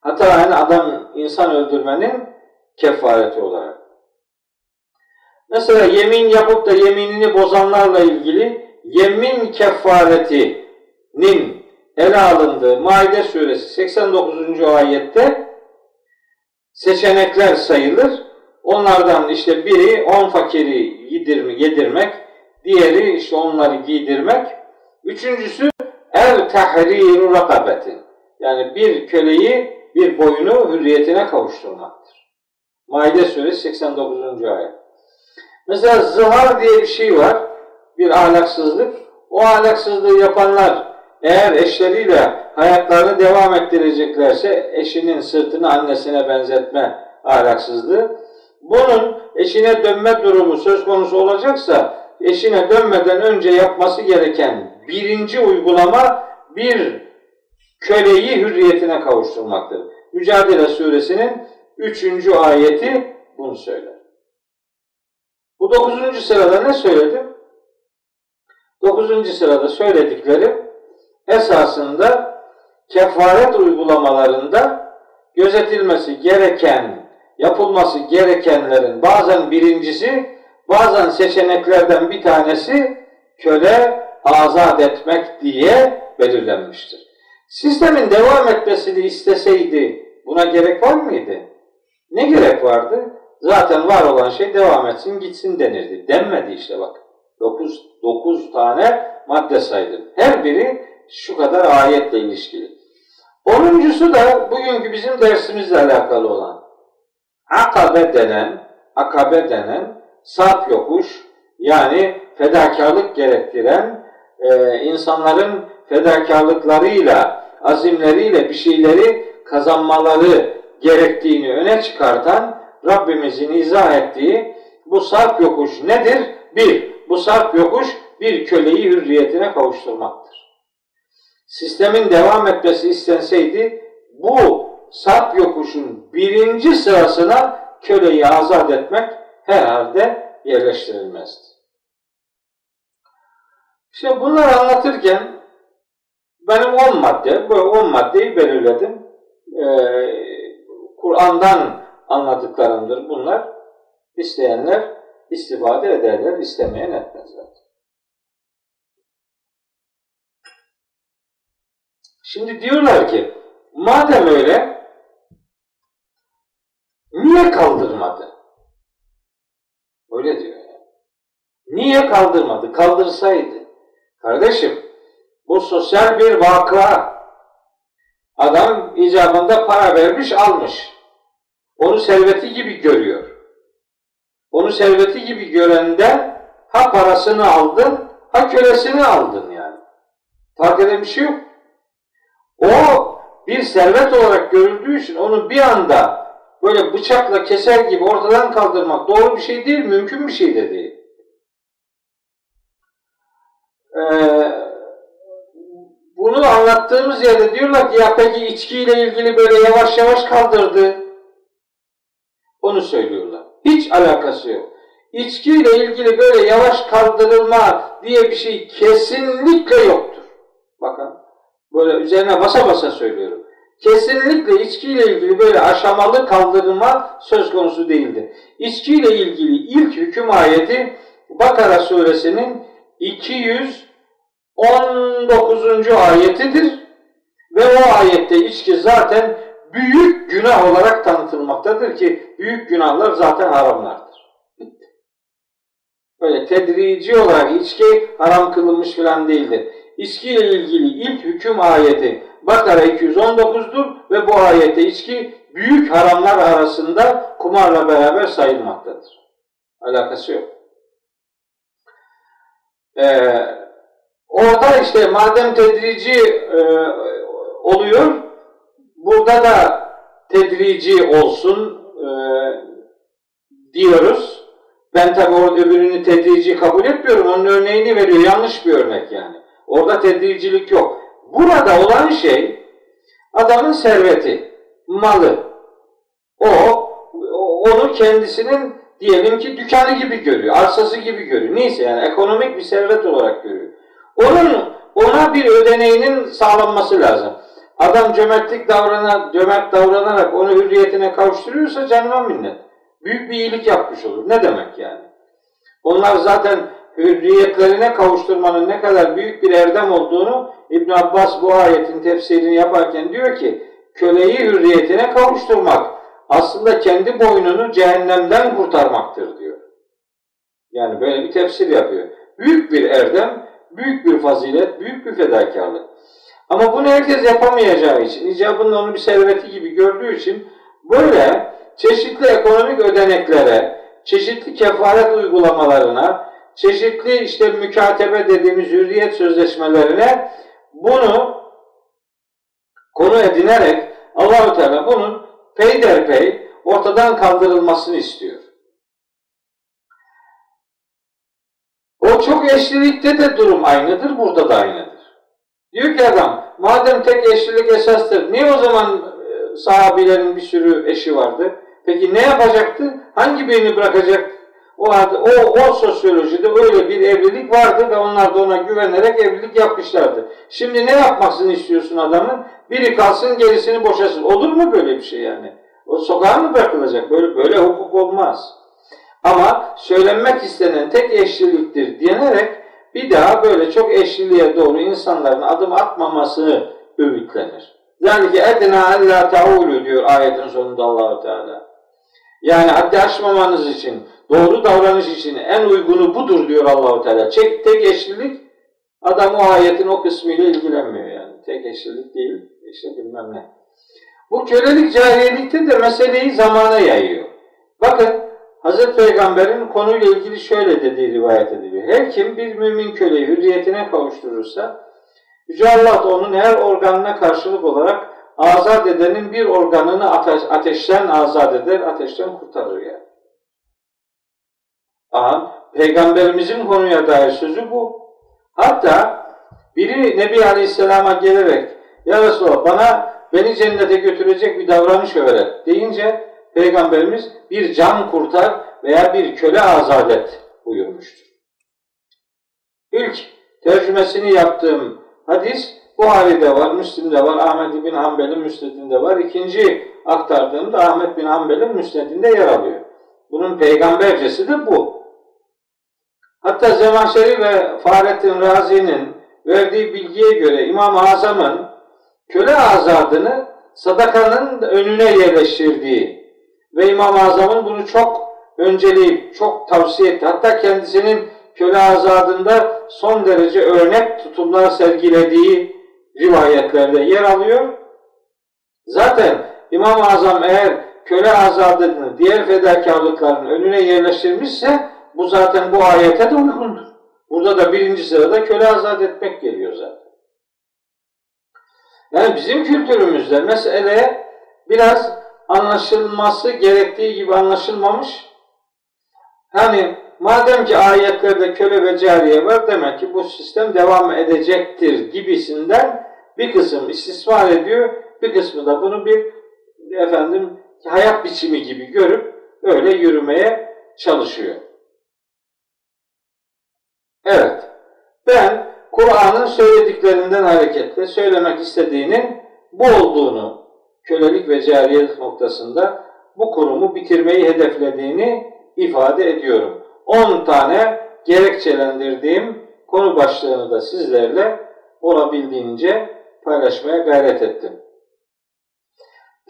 Hataen adam insan öldürmenin kefareti olarak. Mesela yemin yapıp da yeminini bozanlarla ilgili yemin kefaretinin ele alındığı Maide suresi 89. ayette seçenekler sayılır. Onlardan işte biri on fakiri yedirmek, diğeri işte onları giydirmek, üçüncüsü ev tahriru rakabetin. Yani bir köleyi bir boyunu hürriyetine kavuşturmaktır. Maide suresi 89. ayet. Mesela zihar diye bir şey var. Bir ahlaksızlık. O ahlaksızlığı yapanlar eğer eşleriyle hayatlarını devam ettireceklerse eşinin sırtını annesine benzetme ahlaksızlığı. Bunun eşine dönme durumu söz konusu olacaksa eşine dönmeden önce yapması gereken birinci uygulama bir köleyi hürriyetine kavuşturmaktır. Mücadele suresinin üçüncü ayeti bunu söyler. Bu dokuzuncu sırada ne söyledim? Dokuzuncu sırada söyledikleri esasında kefaret uygulamalarında gözetilmesi gereken, yapılması gerekenlerin bazen birincisi, bazen seçeneklerden bir tanesi köle azat etmek diye belirlenmiştir. Sistemin devam etmesini isteseydi buna gerek var mıydı? Ne gerek vardı? Zaten var olan şey devam etsin gitsin denirdi. Denmedi işte bak. Dokuz, dokuz tane madde saydım. Her biri şu kadar ayetle ilişkili. Onuncusu da bugünkü bizim dersimizle alakalı olan. Akabe denen, akabe denen sap yokuş yani fedakarlık gerektiren e, insanların fedakarlıklarıyla, azimleriyle bir şeyleri kazanmaları gerektiğini öne çıkartan Rabbimizin izah ettiği bu sarp yokuş nedir? Bir, bu sarp yokuş bir köleyi hürriyetine kavuşturmaktır. Sistemin devam etmesi istenseydi bu sarp yokuşun birinci sırasına köleyi azat etmek herhalde yerleştirilmezdi. İşte bunları anlatırken benim 10 madde, bu 10 maddeyi belirledim. Ee, Kur'an'dan anladıklarımdır bunlar. İsteyenler istifade ederler, istemeyen etmezler. Şimdi diyorlar ki, madem öyle, niye kaldırmadı? Öyle diyor yani. Niye kaldırmadı? Kaldırsaydı. Kardeşim, bu sosyal bir vaka. Adam icabında para vermiş, almış. Onu serveti gibi görüyor. Onu serveti gibi görenden ha parasını aldın, ha kölesini aldın yani. Fark eden bir şey yok. O bir servet olarak görüldüğü için onu bir anda böyle bıçakla keser gibi ortadan kaldırmak doğru bir şey değil, mümkün bir şey de değil. Ee, bunu anlattığımız yerde diyorlar ki ya peki içkiyle ilgili böyle yavaş yavaş kaldırdı. Onu söylüyorlar. Hiç alakası yok. İçkiyle ilgili böyle yavaş kaldırılma diye bir şey kesinlikle yoktur. Bakın böyle üzerine basa basa söylüyorum. Kesinlikle içkiyle ilgili böyle aşamalı kaldırılma söz konusu değildir. İçkiyle ilgili ilk hüküm ayeti Bakara suresinin 219. ayetidir. Ve o ayette içki zaten büyük günah olarak tanıtılmaktadır ki büyük günahlar zaten haramlardır. Böyle tedrici olarak içki haram kılınmış filan değildir. İçki ile ilgili ilk hüküm ayeti Bakara 219'dur ve bu ayette içki büyük haramlar arasında kumarla beraber sayılmaktadır. Alakası yok. Ee, orada işte madem tedrici e, oluyor, burada da tedrici olsun e, diyoruz. Ben tabi o öbürünü tedrici kabul etmiyorum. Onun örneğini veriyor. Yanlış bir örnek yani. Orada tedricilik yok. Burada olan şey adamın serveti, malı. O, onu kendisinin diyelim ki dükkanı gibi görüyor, arsası gibi görüyor. Neyse yani ekonomik bir servet olarak görüyor. Onun ona bir ödeneğinin sağlanması lazım. Adam cömertlik davrana, cömert davranarak onu hürriyetine kavuşturuyorsa canıma minnet. Büyük bir iyilik yapmış olur. Ne demek yani? Onlar zaten hürriyetlerine kavuşturmanın ne kadar büyük bir erdem olduğunu İbn Abbas bu ayetin tefsirini yaparken diyor ki köleyi hürriyetine kavuşturmak aslında kendi boynunu cehennemden kurtarmaktır diyor. Yani böyle bir tefsir yapıyor. Büyük bir erdem, büyük bir fazilet, büyük bir fedakarlık. Ama bunu herkes yapamayacağı için, icabında onu bir serveti gibi gördüğü için böyle çeşitli ekonomik ödeneklere, çeşitli kefaret uygulamalarına, çeşitli işte mükatebe dediğimiz hürriyet sözleşmelerine bunu konu edinerek Allahü Teala bunun peyderpey ortadan kaldırılmasını istiyor. O çok eşlilikte de durum aynıdır, burada da aynıdır. Diyor ki adam, madem tek eşlilik esastır, niye o zaman e, sahabilerin bir sürü eşi vardı? Peki ne yapacaktı? Hangi birini bırakacak? O, o, o sosyolojide öyle bir evlilik vardı ve onlar da ona güvenerek evlilik yapmışlardı. Şimdi ne yapmasını istiyorsun adamın? Biri kalsın gerisini boşasın. Olur mu böyle bir şey yani? O sokağa mı bırakılacak? Böyle, böyle hukuk olmaz. Ama söylenmek istenen tek eşliliktir diyenerek bir daha böyle çok eşliliğe doğru insanların adım atmaması öğütlenir. Yani ki edna ella taulu diyor ayetin sonunda Allahu Teala. Yani haddi aşmamanız için, doğru davranış için en uygunu budur diyor Allahu Teala. Çek, tek eşlilik adam o ayetin o kısmıyla ilgilenmiyor yani. Tek eşlilik değil, işte bilmem ne. Bu kölelik cahiliyelikte de meseleyi zamana yayıyor. Bakın Hazreti Peygamber'in konuyla ilgili şöyle dediği rivayet ediliyor. Her kim bir mümin köleyi hürriyetine kavuşturursa Yüce Allah da onun her organına karşılık olarak azat edenin bir organını ateş, ateşten azat eder, ateşten kurtarır yani. Aha, Peygamberimizin konuya dair sözü bu. Hatta biri Nebi Aleyhisselam'a gelerek Ya Resulallah bana beni cennete götürecek bir davranış öğret deyince Peygamberimiz bir can kurtar veya bir köle azat et buyurmuştur. İlk tercümesini yaptığım hadis Buhari'de var, Müslim'de var, Ahmet bin Hanbel'in müsnedinde var. İkinci aktardığımda Ahmet bin Hanbel'in müsnedinde yer alıyor. Bunun peygambercesi de bu. Hatta Zemahşeri ve Fahrettin Razi'nin verdiği bilgiye göre İmam-ı Azam'ın köle azadını sadakanın önüne yerleştirdiği ve İmam-ı Azam'ın bunu çok önceleyip çok tavsiye etti. Hatta kendisinin köle azadında son derece örnek tutumlar sergilediği rivayetlerde yer alıyor. Zaten İmam-ı Azam eğer köle azadını diğer fedakarlıkların önüne yerleştirmişse bu zaten bu ayete de uygundur. Burada da birinci sırada köle azat etmek geliyor zaten. Yani bizim kültürümüzde mesele biraz anlaşılması gerektiği gibi anlaşılmamış. Hani madem ki ayetlerde köle ve cariye var demek ki bu sistem devam edecektir gibisinden bir kısım istismar ediyor. Bir kısmı da bunu bir efendim hayat biçimi gibi görüp öyle yürümeye çalışıyor. Evet. Ben Kur'an'ın söylediklerinden hareketle söylemek istediğinin bu olduğunu kölelik ve cariyelik noktasında bu kurumu bitirmeyi hedeflediğini ifade ediyorum. 10 tane gerekçelendirdiğim konu başlığını da sizlerle olabildiğince paylaşmaya gayret ettim.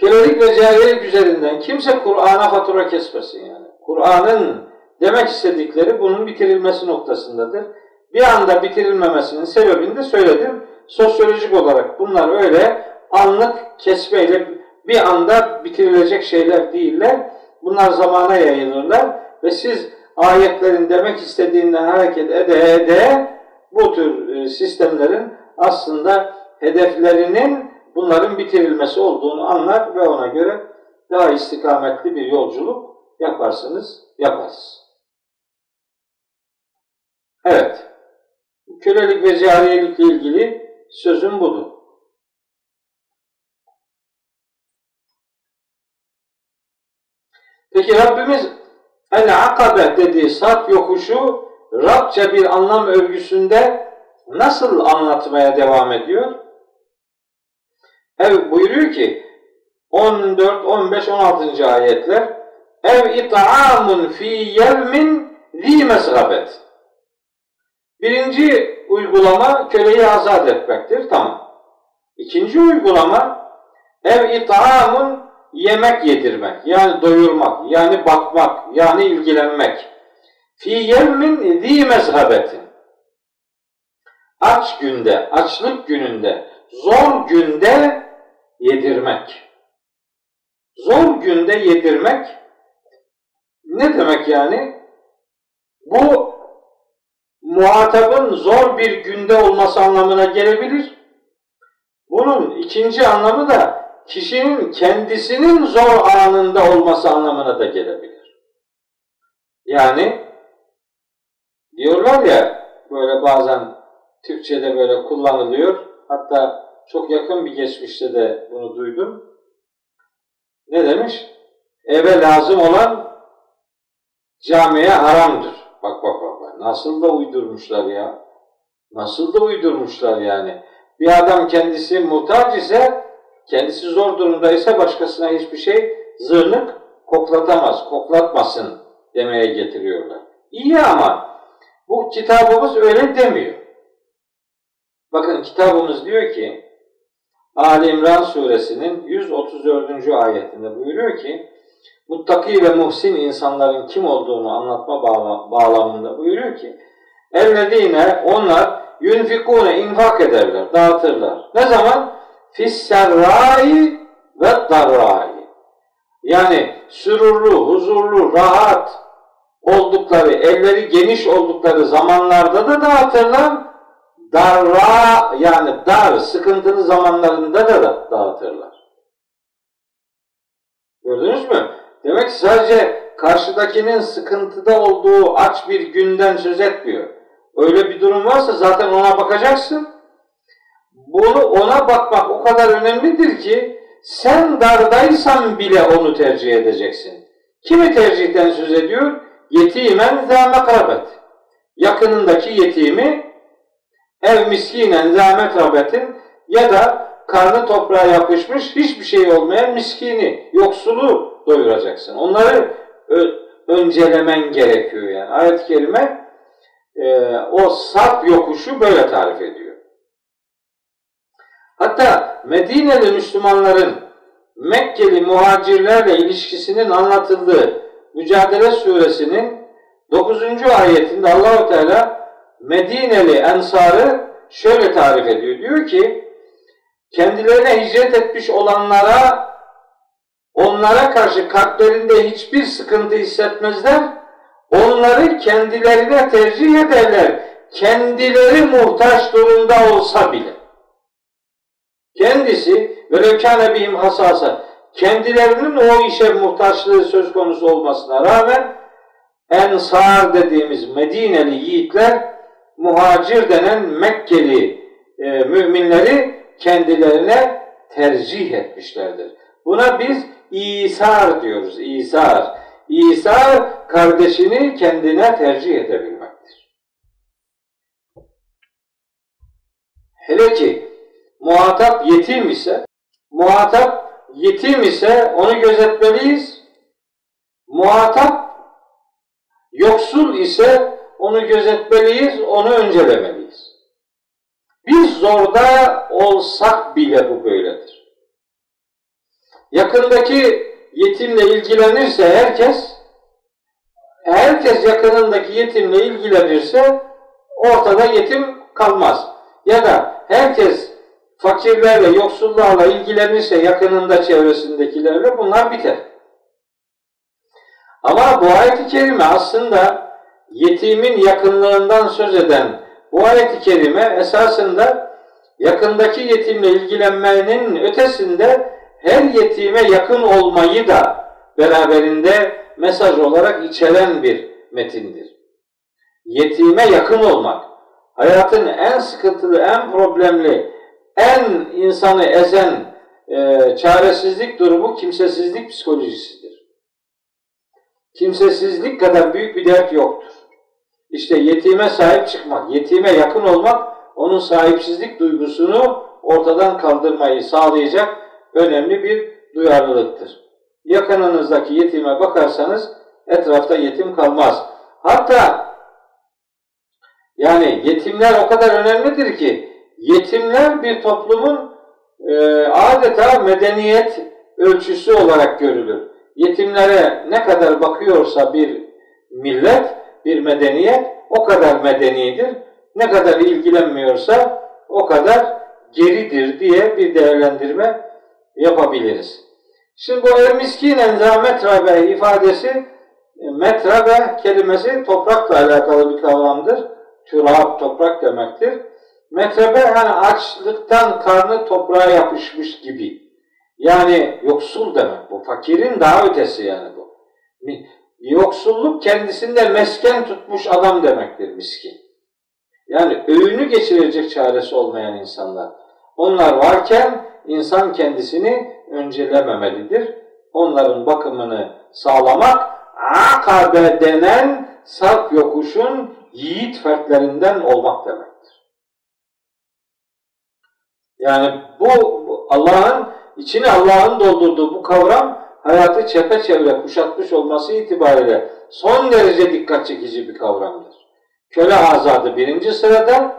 Kölelik ve cariyelik üzerinden kimse Kur'an'a fatura kesmesin yani. Kur'an'ın demek istedikleri bunun bitirilmesi noktasındadır. Bir anda bitirilmemesinin sebebini de söyledim. Sosyolojik olarak bunlar öyle anlık kesmeyle bir anda bitirilecek şeyler değiller. Bunlar zamana yayılırlar ve siz ayetlerin demek istediğinden hareket ede ede bu tür e, sistemlerin aslında hedeflerinin bunların bitirilmesi olduğunu anlar ve ona göre daha istikametli bir yolculuk yaparsınız, yaparız. Evet, kölelik ve cariyelikle ilgili sözüm budur. Peki Rabbimiz El-Akabe dediği sat yokuşu Rabça bir anlam övgüsünde nasıl anlatmaya devam ediyor? Ev buyuruyor ki 14, 15, 16. ayetler Ev it'amun fi yevmin zi mesgabet. Birinci uygulama köleyi azat etmektir. Tamam. İkinci uygulama ev it'amun yemek yedirmek, yani doyurmak, yani bakmak, yani ilgilenmek. Fi yevmin zi mezhabetin. Aç günde, açlık gününde, zor günde yedirmek. Zor günde yedirmek ne demek yani? Bu muhatabın zor bir günde olması anlamına gelebilir. Bunun ikinci anlamı da kişinin kendisinin zor anında olması anlamına da gelebilir. Yani diyorlar ya böyle bazen Türkçe'de böyle kullanılıyor. Hatta çok yakın bir geçmişte de bunu duydum. Ne demiş? Eve lazım olan camiye haramdır. Bak bak bak. bak. Nasıl da uydurmuşlar ya. Nasıl da uydurmuşlar yani. Bir adam kendisi muhtaç ise, kendisi zor durumdaysa başkasına hiçbir şey zırnık koklatamaz, koklatmasın demeye getiriyorlar. İyi ama bu kitabımız öyle demiyor. Bakın kitabımız diyor ki Ali İmran suresinin 134. ayetinde buyuruyor ki muttaki ve muhsin insanların kim olduğunu anlatma bağlamında buyuruyor ki ellezine onlar yunfikune infak ederler, dağıtırlar. Ne zaman? Fisserrai ve darrai. Yani sürurlu, huzurlu, rahat oldukları, elleri geniş oldukları zamanlarda da dağıtırlar. Darra yani dar, sıkıntılı zamanlarında da dağıtırlar. Gördünüz mü? Demek ki sadece karşıdakinin sıkıntıda olduğu aç bir günden söz etmiyor. Öyle bir durum varsa zaten ona bakacaksın. Bunu ona bakmak o kadar önemlidir ki sen dardaysan bile onu tercih edeceksin. Kimi tercihten söz ediyor? Yetimen zâ mekrabet. Yakınındaki yetimi ev miskinen zâ mekrabetin ya da karnı toprağa yapışmış hiçbir şey olmayan miskini, yoksulu doyuracaksın. Onları öncelemen gerekiyor yani. Ayet-i kerime e, o sap yokuşu böyle tarif ediyor. Hatta Medineli Müslümanların Mekkeli muhacirlerle ilişkisinin anlatıldığı Mücadele Suresinin 9. ayetinde Allahu Teala Medineli Ensar'ı şöyle tarif ediyor. Diyor ki kendilerine hicret etmiş olanlara onlara karşı kalplerinde hiçbir sıkıntı hissetmezler. Onları kendilerine tercih ederler. Kendileri muhtaç durumda olsa bile. Kendisi ve lekâne bihim hasasa kendilerinin o işe muhtaçlığı söz konusu olmasına rağmen Ensar dediğimiz Medineli yiğitler muhacir denen Mekkeli e, müminleri kendilerine tercih etmişlerdir. Buna biz İsar diyoruz. İsar. İsar kardeşini kendine tercih edebilmektir. Hele ki muhatap yetim ise muhatap yetim ise onu gözetmeliyiz. Muhatap yoksul ise onu gözetmeliyiz, onu öncelemeliyiz. Biz zorda olsak bile bu böyledir. Yakındaki yetimle ilgilenirse herkes, herkes yakınındaki yetimle ilgilenirse ortada yetim kalmaz. Ya da herkes fakirlerle, yoksullarla ilgilenirse yakınında çevresindekilerle bunlar biter. Ama bu ayet-i kerime aslında yetimin yakınlığından söz eden bu ayet-i kerime esasında yakındaki yetimle ilgilenmenin ötesinde her yetime yakın olmayı da beraberinde mesaj olarak içeren bir metindir. Yetime yakın olmak, hayatın en sıkıntılı, en problemli, en insanı ezen e, çaresizlik durumu kimsesizlik psikolojisidir. Kimsesizlik kadar büyük bir dert yoktur. İşte yetime sahip çıkmak, yetime yakın olmak, onun sahipsizlik duygusunu ortadan kaldırmayı sağlayacak önemli bir duyarlılıktır. Yakınınızdaki yetime bakarsanız etrafta yetim kalmaz. Hatta yani yetimler o kadar önemlidir ki yetimler bir toplumun e, adeta medeniyet ölçüsü olarak görülür. Yetimlere ne kadar bakıyorsa bir millet, bir medeniyet o kadar medenidir. Ne kadar ilgilenmiyorsa o kadar geridir diye bir değerlendirme yapabiliriz. Şimdi bu el miskinen za metrabe ifadesi e, metrabe kelimesi toprakla alakalı bir kavramdır. Türab toprak demektir. Metrebe hani açlıktan karnı toprağa yapışmış gibi. Yani yoksul demek bu. Fakirin daha ötesi yani bu. Yoksulluk kendisinde mesken tutmuş adam demektir miskin. Yani öğünü geçirecek çaresi olmayan insanlar. Onlar varken insan kendisini öncelememelidir. Onların bakımını sağlamak akabe denen sarp yokuşun yiğit fertlerinden olmak demektir. Yani bu, bu Allah'ın içine Allah'ın doldurduğu bu kavram hayatı çepeçevre kuşatmış olması itibariyle son derece dikkat çekici bir kavramdır. Köle azadı birinci sırada,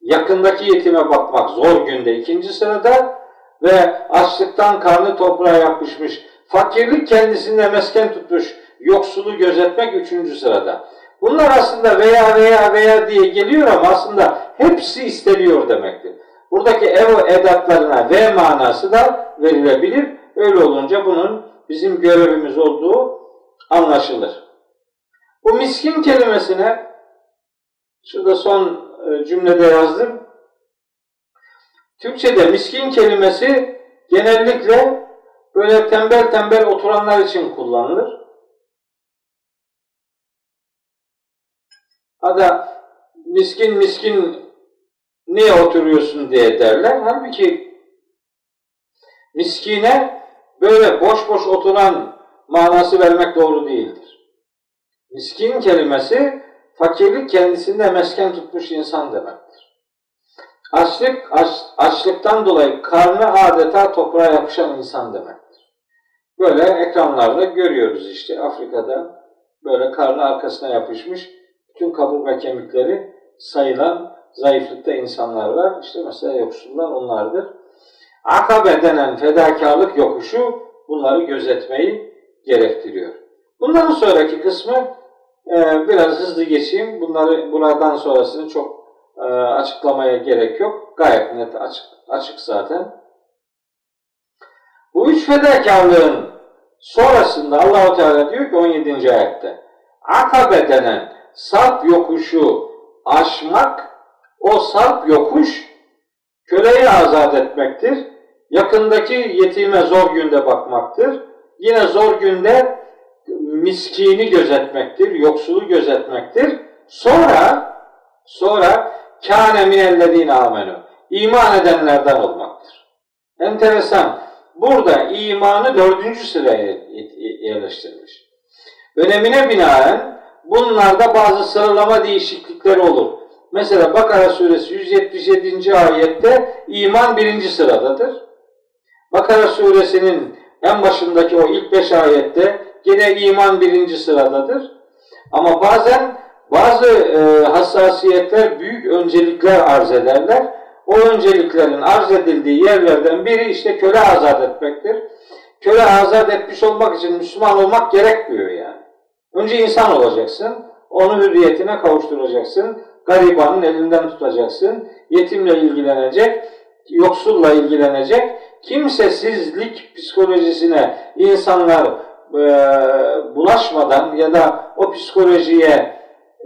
yakındaki yetime bakmak zor günde ikinci sırada ve açlıktan karnı toprağa yapışmış, fakirlik kendisinde mesken tutmuş yoksulu gözetmek üçüncü sırada. Bunlar aslında veya veya veya diye geliyor ama aslında hepsi isteniyor demektir. Buradaki ev edatlarına ve manası da verilebilir. Öyle olunca bunun bizim görevimiz olduğu anlaşılır. Bu miskin kelimesine şurada son e, cümlede yazdım. Türkçe'de miskin kelimesi genellikle böyle tembel tembel oturanlar için kullanılır. Hatta miskin miskin niye oturuyorsun diye derler. Halbuki miskine böyle boş boş oturan manası vermek doğru değildir. Miskin kelimesi fakirlik kendisinde mesken tutmuş insan demektir. Açlık, aç, açlıktan dolayı karnı adeta toprağa yapışan insan demektir. Böyle ekranlarda görüyoruz işte Afrika'da böyle karnı arkasına yapışmış bütün kabuk ve kemikleri sayılan zayıflıkta insanlar var. İşte mesela yoksullar onlardır. Akabe denen fedakarlık yokuşu bunları gözetmeyi gerektiriyor. Bundan sonraki kısmı e, biraz hızlı geçeyim. Bunları buradan sonrasını çok e, açıklamaya gerek yok. Gayet net açık, açık zaten. Bu üç fedakarlığın sonrasında Allahu Teala diyor ki 17. ayette Akabe denen sarp yokuşu aşmak o sarp yokuş köleyi azat etmektir. Yakındaki yetime zor günde bakmaktır. Yine zor günde miskini gözetmektir, yoksulu gözetmektir. Sonra sonra kâne minellezîne âmenû iman edenlerden olmaktır. Enteresan. Burada imanı dördüncü sıraya yerleştirmiş. Önemine binaen bunlarda bazı sıralama değişiklikleri olur. Mesela Bakara suresi 177. ayette iman birinci sıradadır. Bakara suresinin en başındaki o ilk beş ayette yine iman birinci sıradadır. Ama bazen bazı e, hassasiyetler büyük öncelikler arz ederler. O önceliklerin arz edildiği yerlerden biri işte köle azat etmektir. Köle azat etmiş olmak için Müslüman olmak gerekmiyor yani. Önce insan olacaksın, onu hürriyetine kavuşturacaksın, garibanın elinden tutacaksın, yetimle ilgilenecek, yoksulla ilgilenecek, kimsesizlik psikolojisine insanlar e, bulaşmadan ya da o psikolojiye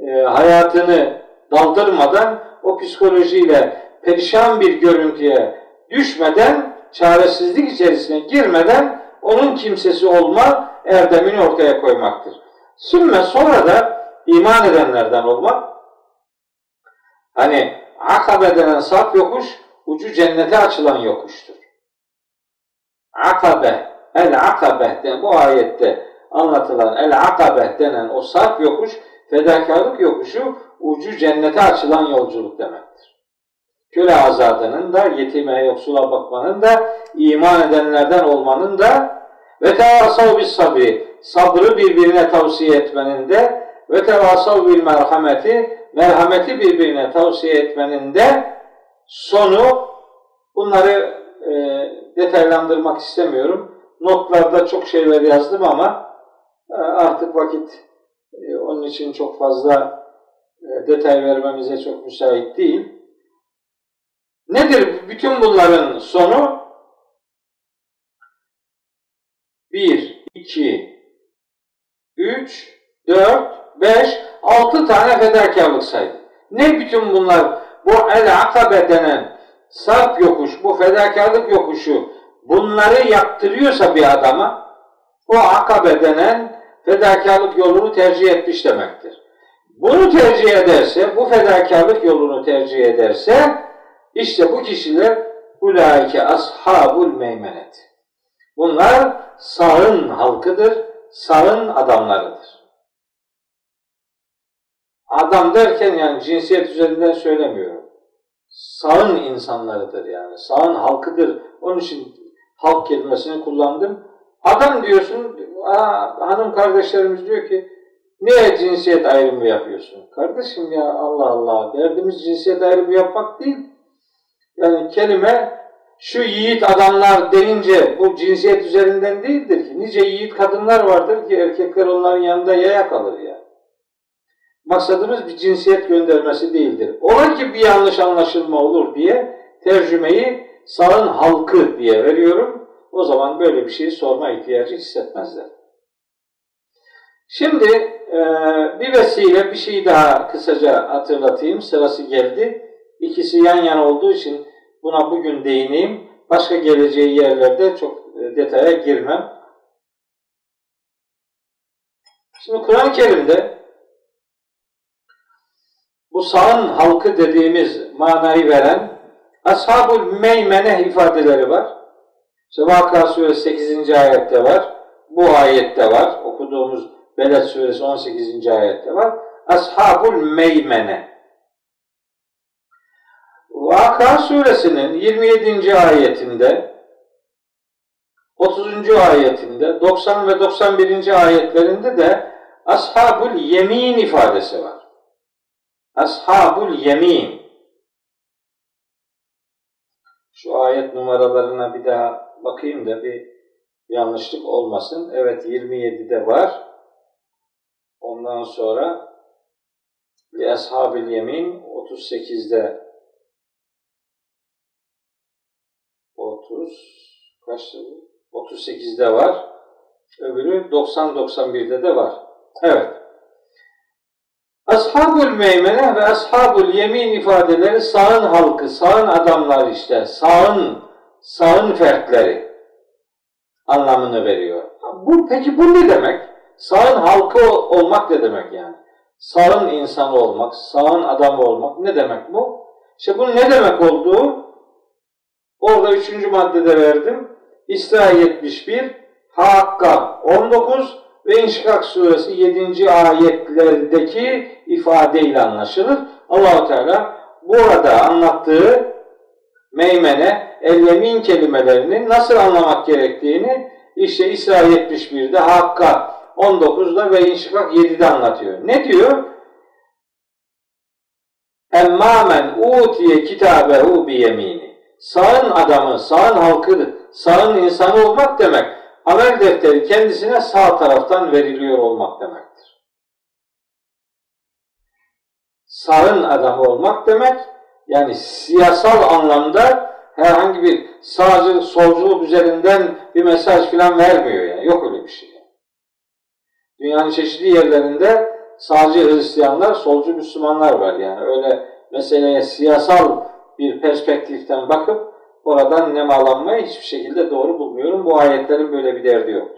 e, hayatını daldırmadan o psikolojiyle perişan bir görüntüye düşmeden, çaresizlik içerisine girmeden onun kimsesi olma erdemini ortaya koymaktır. Sümme sonra da iman edenlerden olmak, hani akabe denen sap yokuş, ucu cennete açılan yokuştur. Akabe, el akabe denen bu ayette anlatılan el akabe denen o sarp yokuş, fedakarlık yokuşu ucu cennete açılan yolculuk demektir. Köle azadının da, yetime yoksula bakmanın da, iman edenlerden olmanın da ve tevasav bis sabri, sabrı birbirine tavsiye etmenin de ve tevasav bil merhameti, merhameti birbirine tavsiye etmenin de sonu bunları e, detaylandırmak istemiyorum. Notlarda çok şeyler yazdım ama e, artık vakit e, onun için çok fazla e, detay vermemize çok müsait değil. Nedir bütün bunların sonu? Bir, iki, üç, dört, beş, altı tane fedakarlık saydı. Ne bütün bunlar? Bu el-akabe denen sarp yokuş, bu fedakarlık yokuşu bunları yaptırıyorsa bir adama o akabe denen fedakarlık yolunu tercih etmiş demektir. Bunu tercih ederse, bu fedakarlık yolunu tercih ederse işte bu kişiler ulaike ashabul meymenet. Bunlar sağın halkıdır, sağın adamlarıdır. Adam derken yani cinsiyet üzerinden söylemiyorum. Sağın insanlarıdır yani. Sağın halkıdır. Onun için halk kelimesini kullandım. Adam diyorsun, aa, hanım kardeşlerimiz diyor ki, niye cinsiyet ayrımı yapıyorsun? Kardeşim ya Allah Allah, derdimiz cinsiyet ayrımı yapmak değil. Yani kelime şu yiğit adamlar deyince bu cinsiyet üzerinden değildir ki. Nice yiğit kadınlar vardır ki erkekler onların yanında yaya kalır ya. Maksadımız bir cinsiyet göndermesi değildir. Ola ki bir yanlış anlaşılma olur diye tercümeyi sağın halkı diye veriyorum. O zaman böyle bir şeyi sorma ihtiyacı hissetmezler. Şimdi e, bir vesile bir şey daha kısaca hatırlatayım. Sırası geldi. İkisi yan yana olduğu için buna bugün değineyim. Başka geleceği yerlerde çok e, detaya girmem. Şimdi Kur'an-ı Kerim'de bu sağın halkı dediğimiz manayı veren Ashab-ül Meymene ifadeleri var. İşte Vakıa Suresi 8. ayette var. Bu ayette var. Okuduğumuz Beled Suresi 18. ayette var. Ashabul Meymene. Vakıa Suresinin 27. ayetinde 30. ayetinde 90 ve 91. ayetlerinde de Ashabul Yemin ifadesi var. Ashabul Yemin. Şu ayet numaralarına bir daha bakayım da bir yanlışlık olmasın. Evet 27'de var. Ondan sonra li ashabil yemin 38'de 30 kaçtı bu? 38'de var. Öbürü 90-91'de de var. Evet. Ashabul meymene ve ashabul yemin ifadeleri sağın halkı, sağın adamlar işte, sağın, sağın fertleri anlamını veriyor. Bu peki bu ne demek? Sağın halkı olmak ne demek yani? Sağın insanı olmak, sağın adamı olmak ne demek bu? İşte bunun ne demek olduğu orada üçüncü maddede verdim. İsra 71, Hakka 19 ve İnşikak suresi 7. ayetlerdeki ifadeyle anlaşılır. Allahu Teala burada anlattığı meymene, el kelimelerini nasıl anlamak gerektiğini işte İsra 71'de Hakka 19'da ve İnşikak 7'de anlatıyor. Ne diyor? Emmâmen utiye kitabehu bi yemini. Sağın adamı, sağın halkı, sağın insanı olmak demek. Amel defteri kendisine sağ taraftan veriliyor olmak demektir. Sağın adamı olmak demek, yani siyasal anlamda herhangi bir sağcı, solculuk üzerinden bir mesaj falan vermiyor yani. Yok öyle bir şey. Dünyanın çeşitli yerlerinde sağcı Hristiyanlar, solcu Müslümanlar var yani. Öyle meseleye siyasal bir perspektiften bakıp oradan nemalanmayı hiçbir şekilde doğru bulmuyorum. Bu ayetlerin böyle bir derdi yok.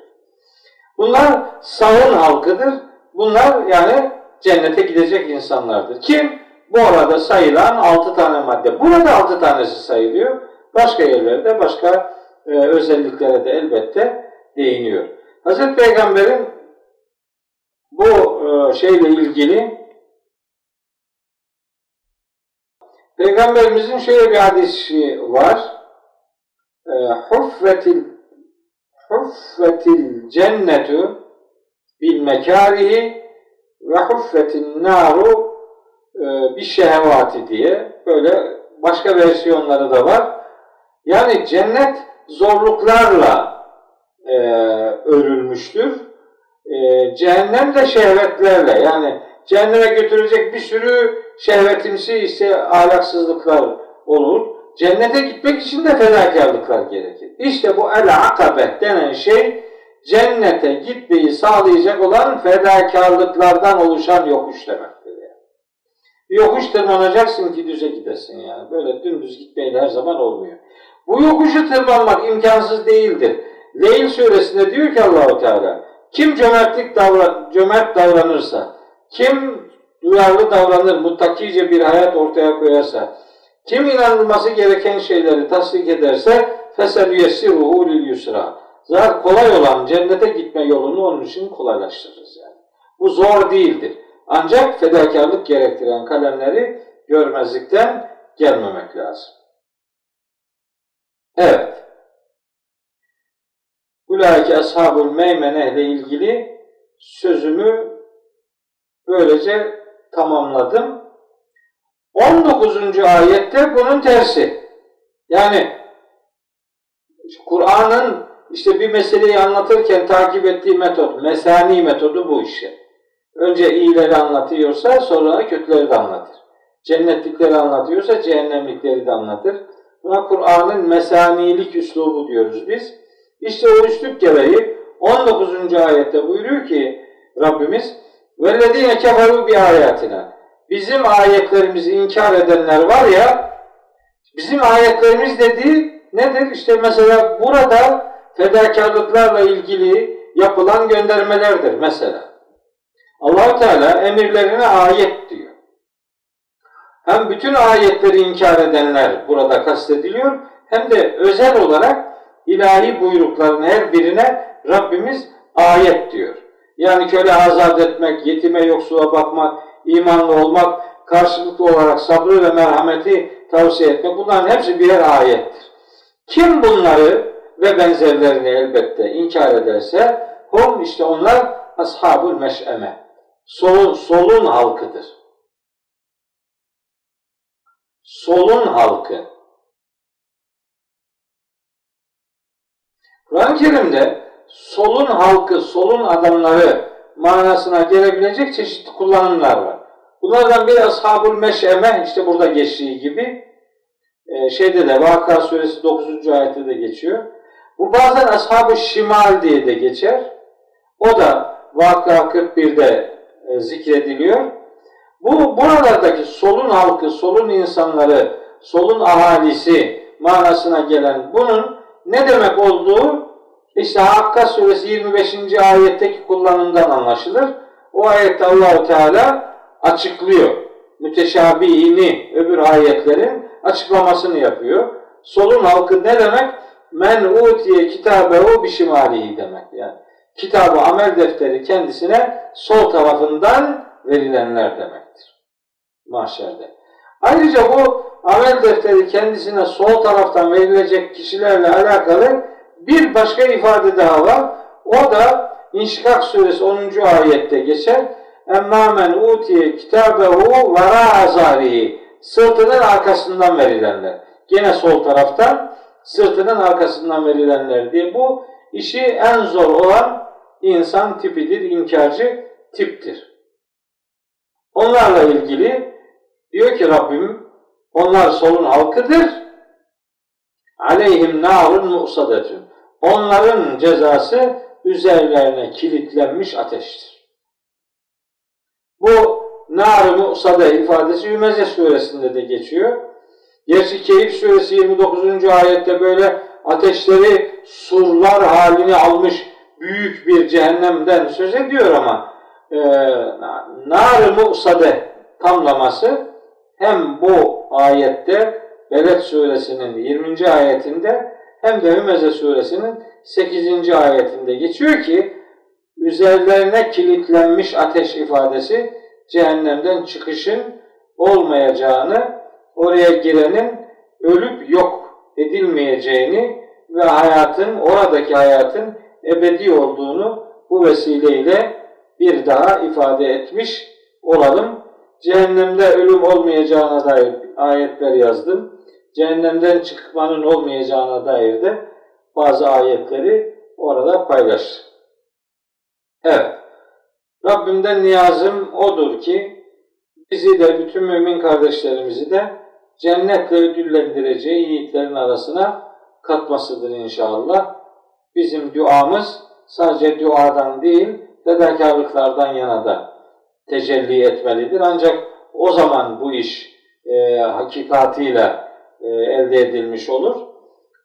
Bunlar sağın halkıdır. Bunlar yani cennete gidecek insanlardır. Kim? Bu arada sayılan altı tane madde. Burada altı tanesi sayılıyor. Başka yerlerde başka e, özelliklere de elbette değiniyor. Hazreti Peygamber'in bu e, şeyle ilgili Peygamberimizin şöyle bir hadisi var. E, huffetil huffetil cennetu bil mekarihi ve huffetin naru e, bir şehvati diye böyle başka versiyonları da var. Yani cennet zorluklarla e, örülmüştür e, cehennem de şehvetlerle yani cehenneme götürecek bir sürü şehvetimsi işte ahlaksızlıklar olur. Cennete gitmek için de fedakarlıklar gerekir. İşte bu el-akabe denen şey cennete gitmeyi sağlayacak olan fedakarlıklardan oluşan yokuş demektir. Yani. Yokuş tırmanacaksın ki düze gidesin yani. Böyle dümdüz gitmeyle her zaman olmuyor. Bu yokuşu tırmanmak imkansız değildir. Leyl suresinde diyor ki Allahu Teala kim cömertlik davran cömert davranırsa, kim duyarlı davranır, muttakice bir hayat ortaya koyarsa, kim inanılması gereken şeyleri tasdik ederse fesel yessiruhu lil yusra zaten kolay olan cennete gitme yolunu onun için kolaylaştırırız yani. Bu zor değildir. Ancak fedakarlık gerektiren kalemleri görmezlikten gelmemek lazım. Evet. Ulaike ashabul meymene ile ilgili sözümü böylece tamamladım. 19. ayette bunun tersi. Yani Kur'an'ın işte bir meseleyi anlatırken takip ettiği metot, mesani metodu bu işte. Önce iyileri anlatıyorsa sonra kötüleri de anlatır. Cennetlikleri anlatıyorsa cehennemlikleri de anlatır. Buna Kur'an'ın mesanilik üslubu diyoruz biz. İşte o üslup gereği 19. ayette buyuruyor ki Rabbimiz وَالَّذ۪ينَ كَفَرُوا بِآيَاتِنَا Bizim ayetlerimizi inkar edenler var ya bizim ayetlerimiz dediği nedir? İşte mesela burada fedakarlıklarla ilgili yapılan göndermelerdir mesela. allah Teala emirlerine ayet diyor. Hem bütün ayetleri inkar edenler burada kastediliyor hem de özel olarak ilahi buyrukların her birine Rabbimiz ayet diyor. Yani köle azat etmek, yetime yoksula bakmak, imanlı olmak, karşılıklı olarak sabrı ve merhameti tavsiye etmek bunların hepsi birer ayettir. Kim bunları ve benzerlerini elbette inkar ederse hum işte onlar ashabul meş'eme. Solun, solun halkıdır. Solun halkı. Kur'an-ı Kerim'de solun halkı, solun adamları manasına gelebilecek çeşitli kullanımlar var. Bunlardan biri ashabul meş'eme işte burada geçtiği gibi e, şeyde de Vakıa suresi 9. ayette de geçiyor. Bu bazen ashab-ı şimal diye de geçer. O da Vakıa 41'de e, zikrediliyor. Bu buralardaki solun halkı, solun insanları, solun ahalisi manasına gelen bunun ne demek olduğu işte Hakka suresi 25. ayetteki kullanımdan anlaşılır. O ayette Allahu Teala açıklıyor. Müteşabihini öbür ayetlerin açıklamasını yapıyor. Solun halkı ne demek? Men utiye kitabehu bişimalihi demek yani. Kitabı, amel defteri kendisine sol tarafından verilenler demektir. Mahşerde. Ayrıca bu amel defteri kendisine sol taraftan verilecek kişilerle alakalı bir başka ifade daha var. O da İnşikak suresi 10. ayette geçer. Emmâ men utiye kitabehu vera azarihi. Sırtının arkasından verilenler. Gene sol taraftan sırtının arkasından verilenler diye bu işi en zor olan insan tipidir, inkarcı tiptir. Onlarla ilgili diyor ki Rabbim onlar solun halkıdır. Aleyhim narun musadetun. Onların cezası üzerlerine kilitlenmiş ateştir. Bu nar-ı mu'sade ifadesi Hümeze suresinde de geçiyor. Gerçi Keyif suresi 29. ayette böyle ateşleri surlar halini almış büyük bir cehennemden söz ediyor ama e, nar-ı mu'sade tamlaması hem bu ayette Beled suresinin 20. ayetinde hem de Hümeze suresinin 8. ayetinde geçiyor ki üzerlerine kilitlenmiş ateş ifadesi cehennemden çıkışın olmayacağını, oraya girenin ölüp yok edilmeyeceğini ve hayatın, oradaki hayatın ebedi olduğunu bu vesileyle bir daha ifade etmiş olalım. Cehennemde ölüm olmayacağına dair ayetler yazdım. Cehennemden çıkmanın olmayacağına dair de bazı ayetleri orada paylaştım. Evet. Rabbimden niyazım odur ki bizi de bütün mümin kardeşlerimizi de cennetle ödüllendireceği yiğitlerin arasına katmasıdır inşallah. Bizim duamız sadece duadan değil, fedakarlıklardan yana da tecelli etmelidir. Ancak o zaman bu iş e, hakikatiyle e, elde edilmiş olur.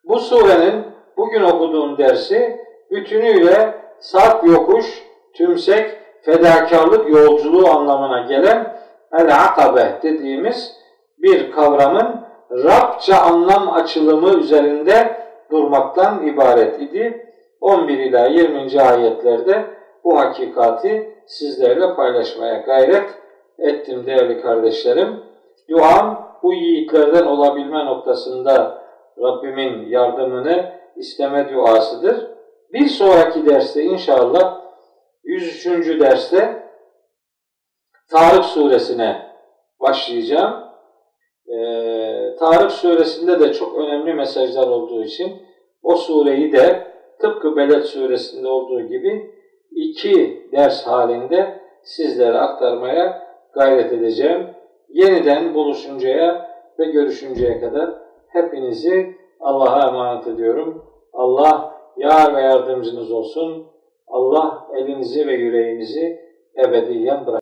Bu surenin bugün okuduğum dersi bütünüyle sarp yokuş, tümsek, fedakarlık yolculuğu anlamına gelen el-akabe dediğimiz bir kavramın Rabça anlam açılımı üzerinde durmaktan ibaret idi. 11 ila 20. ayetlerde bu hakikati sizlerle paylaşmaya gayret ettim değerli kardeşlerim. Duam bu yiğitlerden olabilme noktasında Rabbimin yardımını isteme duasıdır. Bir sonraki derste inşallah 103. derste Tarık suresine başlayacağım. Ee, Tarık suresinde de çok önemli mesajlar olduğu için o sureyi de tıpkı Beled suresinde olduğu gibi iki ders halinde sizlere aktarmaya gayret edeceğim. Yeniden buluşuncaya ve görüşünceye kadar hepinizi Allah'a emanet ediyorum. Allah yar ve yardımcınız olsun. Allah elinizi ve yüreğinizi ebediyen bırak.